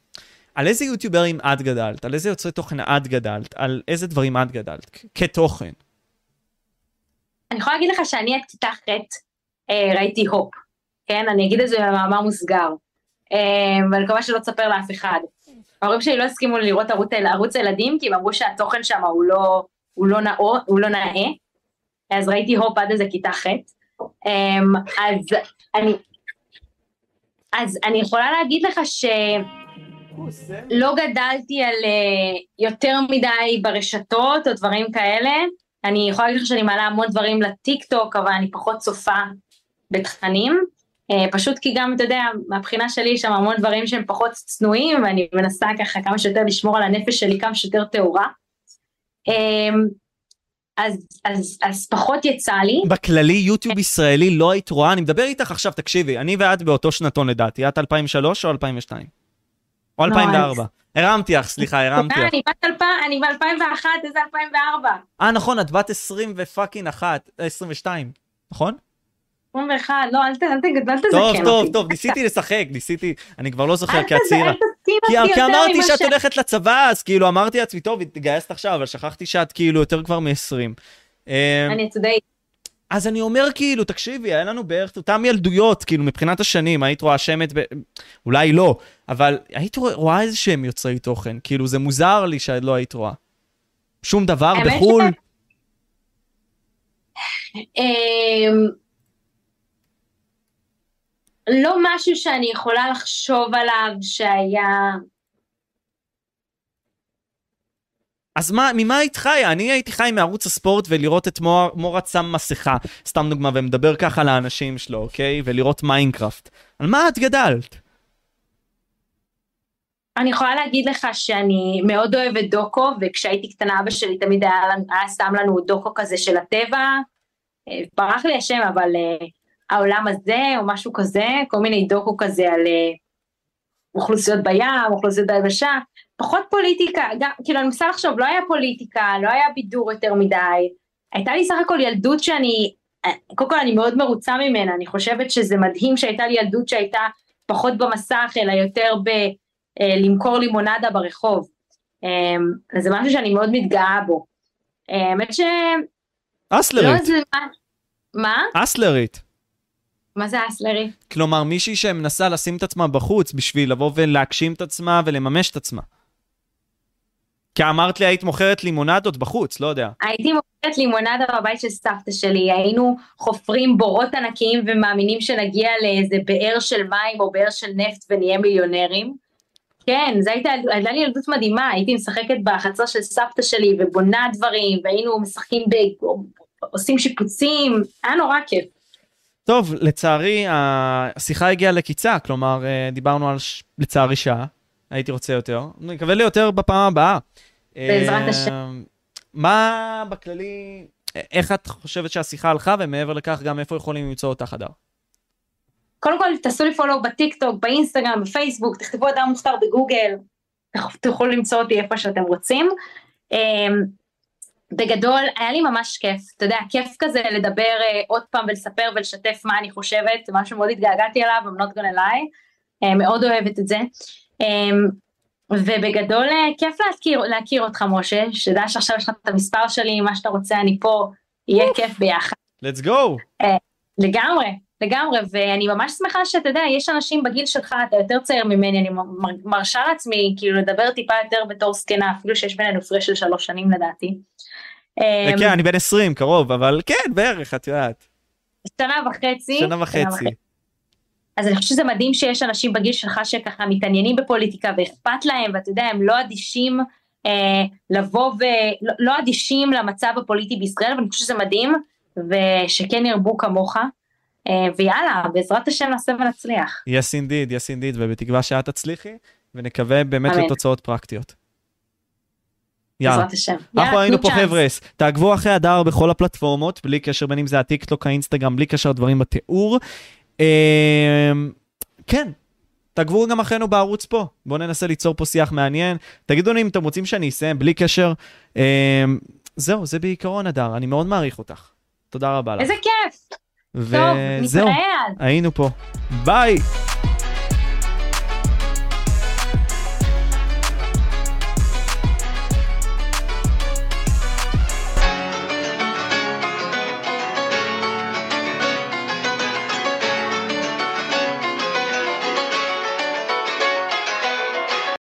על איזה יוטיוברים את גדלת? על איזה יוצרי תוכן את גדלת? על איזה דברים את גדלת? כתוכן. אני יכולה להגיד לך שאני עד כיתה ח' אה, ראיתי הופ, כן? אני אגיד את זה במאמר מוסגר. אמ, ואני מקווה שלא תספר לאף אחד. ההורים שלי לא הסכימו לראות ערוץ, ערוץ הילדים, כי הם אמרו שהתוכן שם הוא לא, הוא לא, נאו, הוא לא נאה, אז ראיתי הופ עד איזה כיתה ח'. אמ, אז אני, אז אני יכולה להגיד לך שלא גדלתי על אה, יותר מדי ברשתות או דברים כאלה. אני יכולה להגיד לך שאני מעלה המון דברים לטיק טוק, אבל אני פחות צופה בתכנים. אה, פשוט כי גם, אתה יודע, מהבחינה שלי יש שם המון דברים שהם פחות צנועים, ואני מנסה ככה כמה שיותר לשמור על הנפש שלי כמה שיותר טהורה. אמ, אז, אז, אז פחות יצא לי. בכללי יוטיוב ישראלי לא היית רואה, אני מדבר איתך עכשיו, תקשיבי, אני ואת באותו שנתון לדעתי, את 2003 או 2002? או 2004? הרמתי לך, סליחה, הרמתי לך. אני ב-2001, איזה 2004? אה, נכון, את בת 20 ופאקינג אחת, 22, נכון? 21, לא, אל תזקן אותי. טוב, טוב, טוב, ניסיתי לשחק, ניסיתי, אני כבר לא זוכר, כי את צעירה. כי אמרתי שאת הולכת לצבא, אז כאילו אמרתי לעצמי, טוב, התגייסת עכשיו, אבל שכחתי שאת כאילו יותר כבר מ-20. אמ, אני צודק. אז אני אומר כאילו, תקשיבי, היה לנו בערך אותם ילדויות, כאילו מבחינת השנים, היית רואה שמת, ב... אולי לא, אבל היית רואה איזה שהם יוצרי תוכן, כאילו זה מוזר לי שלא היית רואה. שום דבר בחו"ל. לא משהו שאני יכולה לחשוב עליו שהיה... אז מה, ממה היית חיה? אני הייתי חי מערוץ הספורט ולראות את מור, מורת שם מסכה, סתם דוגמה, ומדבר ככה לאנשים שלו, אוקיי? ולראות מיינקראפט. על מה את גדלת? אני יכולה להגיד לך שאני מאוד אוהבת דוקו, וכשהייתי קטנה אבא שלי תמיד היה, היה שם לנו דוקו כזה של הטבע, אה, ברח לי השם, אבל uh, העולם הזה או משהו כזה, כל מיני דוקו כזה על uh, אוכלוסיות בים, אוכלוסיות ביבשה, פחות פוליטיקה, גם, כאילו אני מנסה לחשוב, לא היה פוליטיקה, לא היה בידור יותר מדי, הייתה לי סך הכל ילדות שאני, קודם כל אני מאוד מרוצה ממנה, אני חושבת שזה מדהים שהייתה לי ילדות שהייתה פחות במסך, אלא יותר ב... אה, לימונדה ברחוב. אה, זה משהו שאני מאוד מתגאה בו. אה, האמת ש... אסלרית. לא זה... מה? אסלרית. מה זה אסלרית? כלומר, מישהי שמנסה לשים את עצמה בחוץ בשביל לבוא ולהגשים את עצמה ולממש את עצמה. כי אמרת לי היית מוכרת לימונדות בחוץ, לא יודע. הייתי מוכרת לימונדה בבית של סבתא שלי, היינו חופרים בורות ענקיים ומאמינים שנגיע לאיזה באר של מים או באר של נפט ונהיה מיליונרים. כן, זו הייתה, הייתה לי ילדות מדהימה, הייתי משחקת בחצר של סבתא שלי ובונה דברים, והיינו משחקים, ב... עושים שיפוצים, היה נורא כיף. טוב, לצערי השיחה הגיעה לקיצה, כלומר אה, דיברנו על ש... לצערי שעה, הייתי רוצה יותר, אני מקווה לי יותר בפעם הבאה. בעזרת השם. אה, מה בכללי, איך את חושבת שהשיחה הלכה, ומעבר לכך גם איפה יכולים למצוא אותה חדר? קודם כל תעשו לי פולו בטיקטוק, באינסטגרם, בפייסבוק, תכתבו אדם מוכתר בגוגל, תוכלו למצוא אותי איפה שאתם רוצים. בגדול היה לי ממש כיף, אתה יודע, כיף כזה לדבר uh, עוד פעם ולספר ולשתף מה אני חושבת, זה משהו מאוד התגעגעתי אליו, I'm not gonna lie, uh, מאוד אוהבת את זה. Um, ובגדול uh, כיף להכיר, להכיר אותך משה, שתדע שעכשיו יש לך את המספר שלי, מה שאתה רוצה אני פה, יהיה כיף ביחד. let's go. Uh, לגמרי. לגמרי, ואני ממש שמחה שאתה יודע, יש אנשים בגיל שלך, אתה יותר צעיר ממני, אני מרשה לעצמי כאילו לדבר טיפה יותר בתור זקנה, אפילו שיש בינינו הפרש של שלוש שנים לדעתי. אה, כן, אני בן 20, קרוב, אבל כן, בערך, את יודעת. שנה וחצי. שנה וחצי. אז אני חושבת שזה מדהים שיש אנשים בגיל שלך שככה מתעניינים בפוליטיקה ואכפת להם, ואתה יודע, הם לא אדישים אה, לבוא ו... לא, לא אדישים למצב הפוליטי בישראל, ואני חושבת שזה מדהים, ושכן ירבו כמוך. אה, ויאללה, בעזרת השם נעשה ונצליח. יס אינדיד, יס אינדיד, ובתקווה שאת תצליחי, ונקווה באמת אמן. לתוצאות פרקטיות. יאללה. בעזרת השם. אנחנו היינו פה חבר'ס, תעקבו אחרי הדר בכל הפלטפורמות, בלי קשר בין אם זה הטיקטוק, האינסטגרם, בלי קשר לדברים בתיאור. אה, כן, תעקבו גם אחרינו בערוץ פה, בואו ננסה ליצור פה שיח מעניין. תגידו לי אם אתם רוצים שאני אסיים בלי קשר. אה, זהו, זה בעיקרון הדר, אני מאוד מעריך אותך. תודה רבה לך. איזה כיף. וזהו, היינו פה. ביי!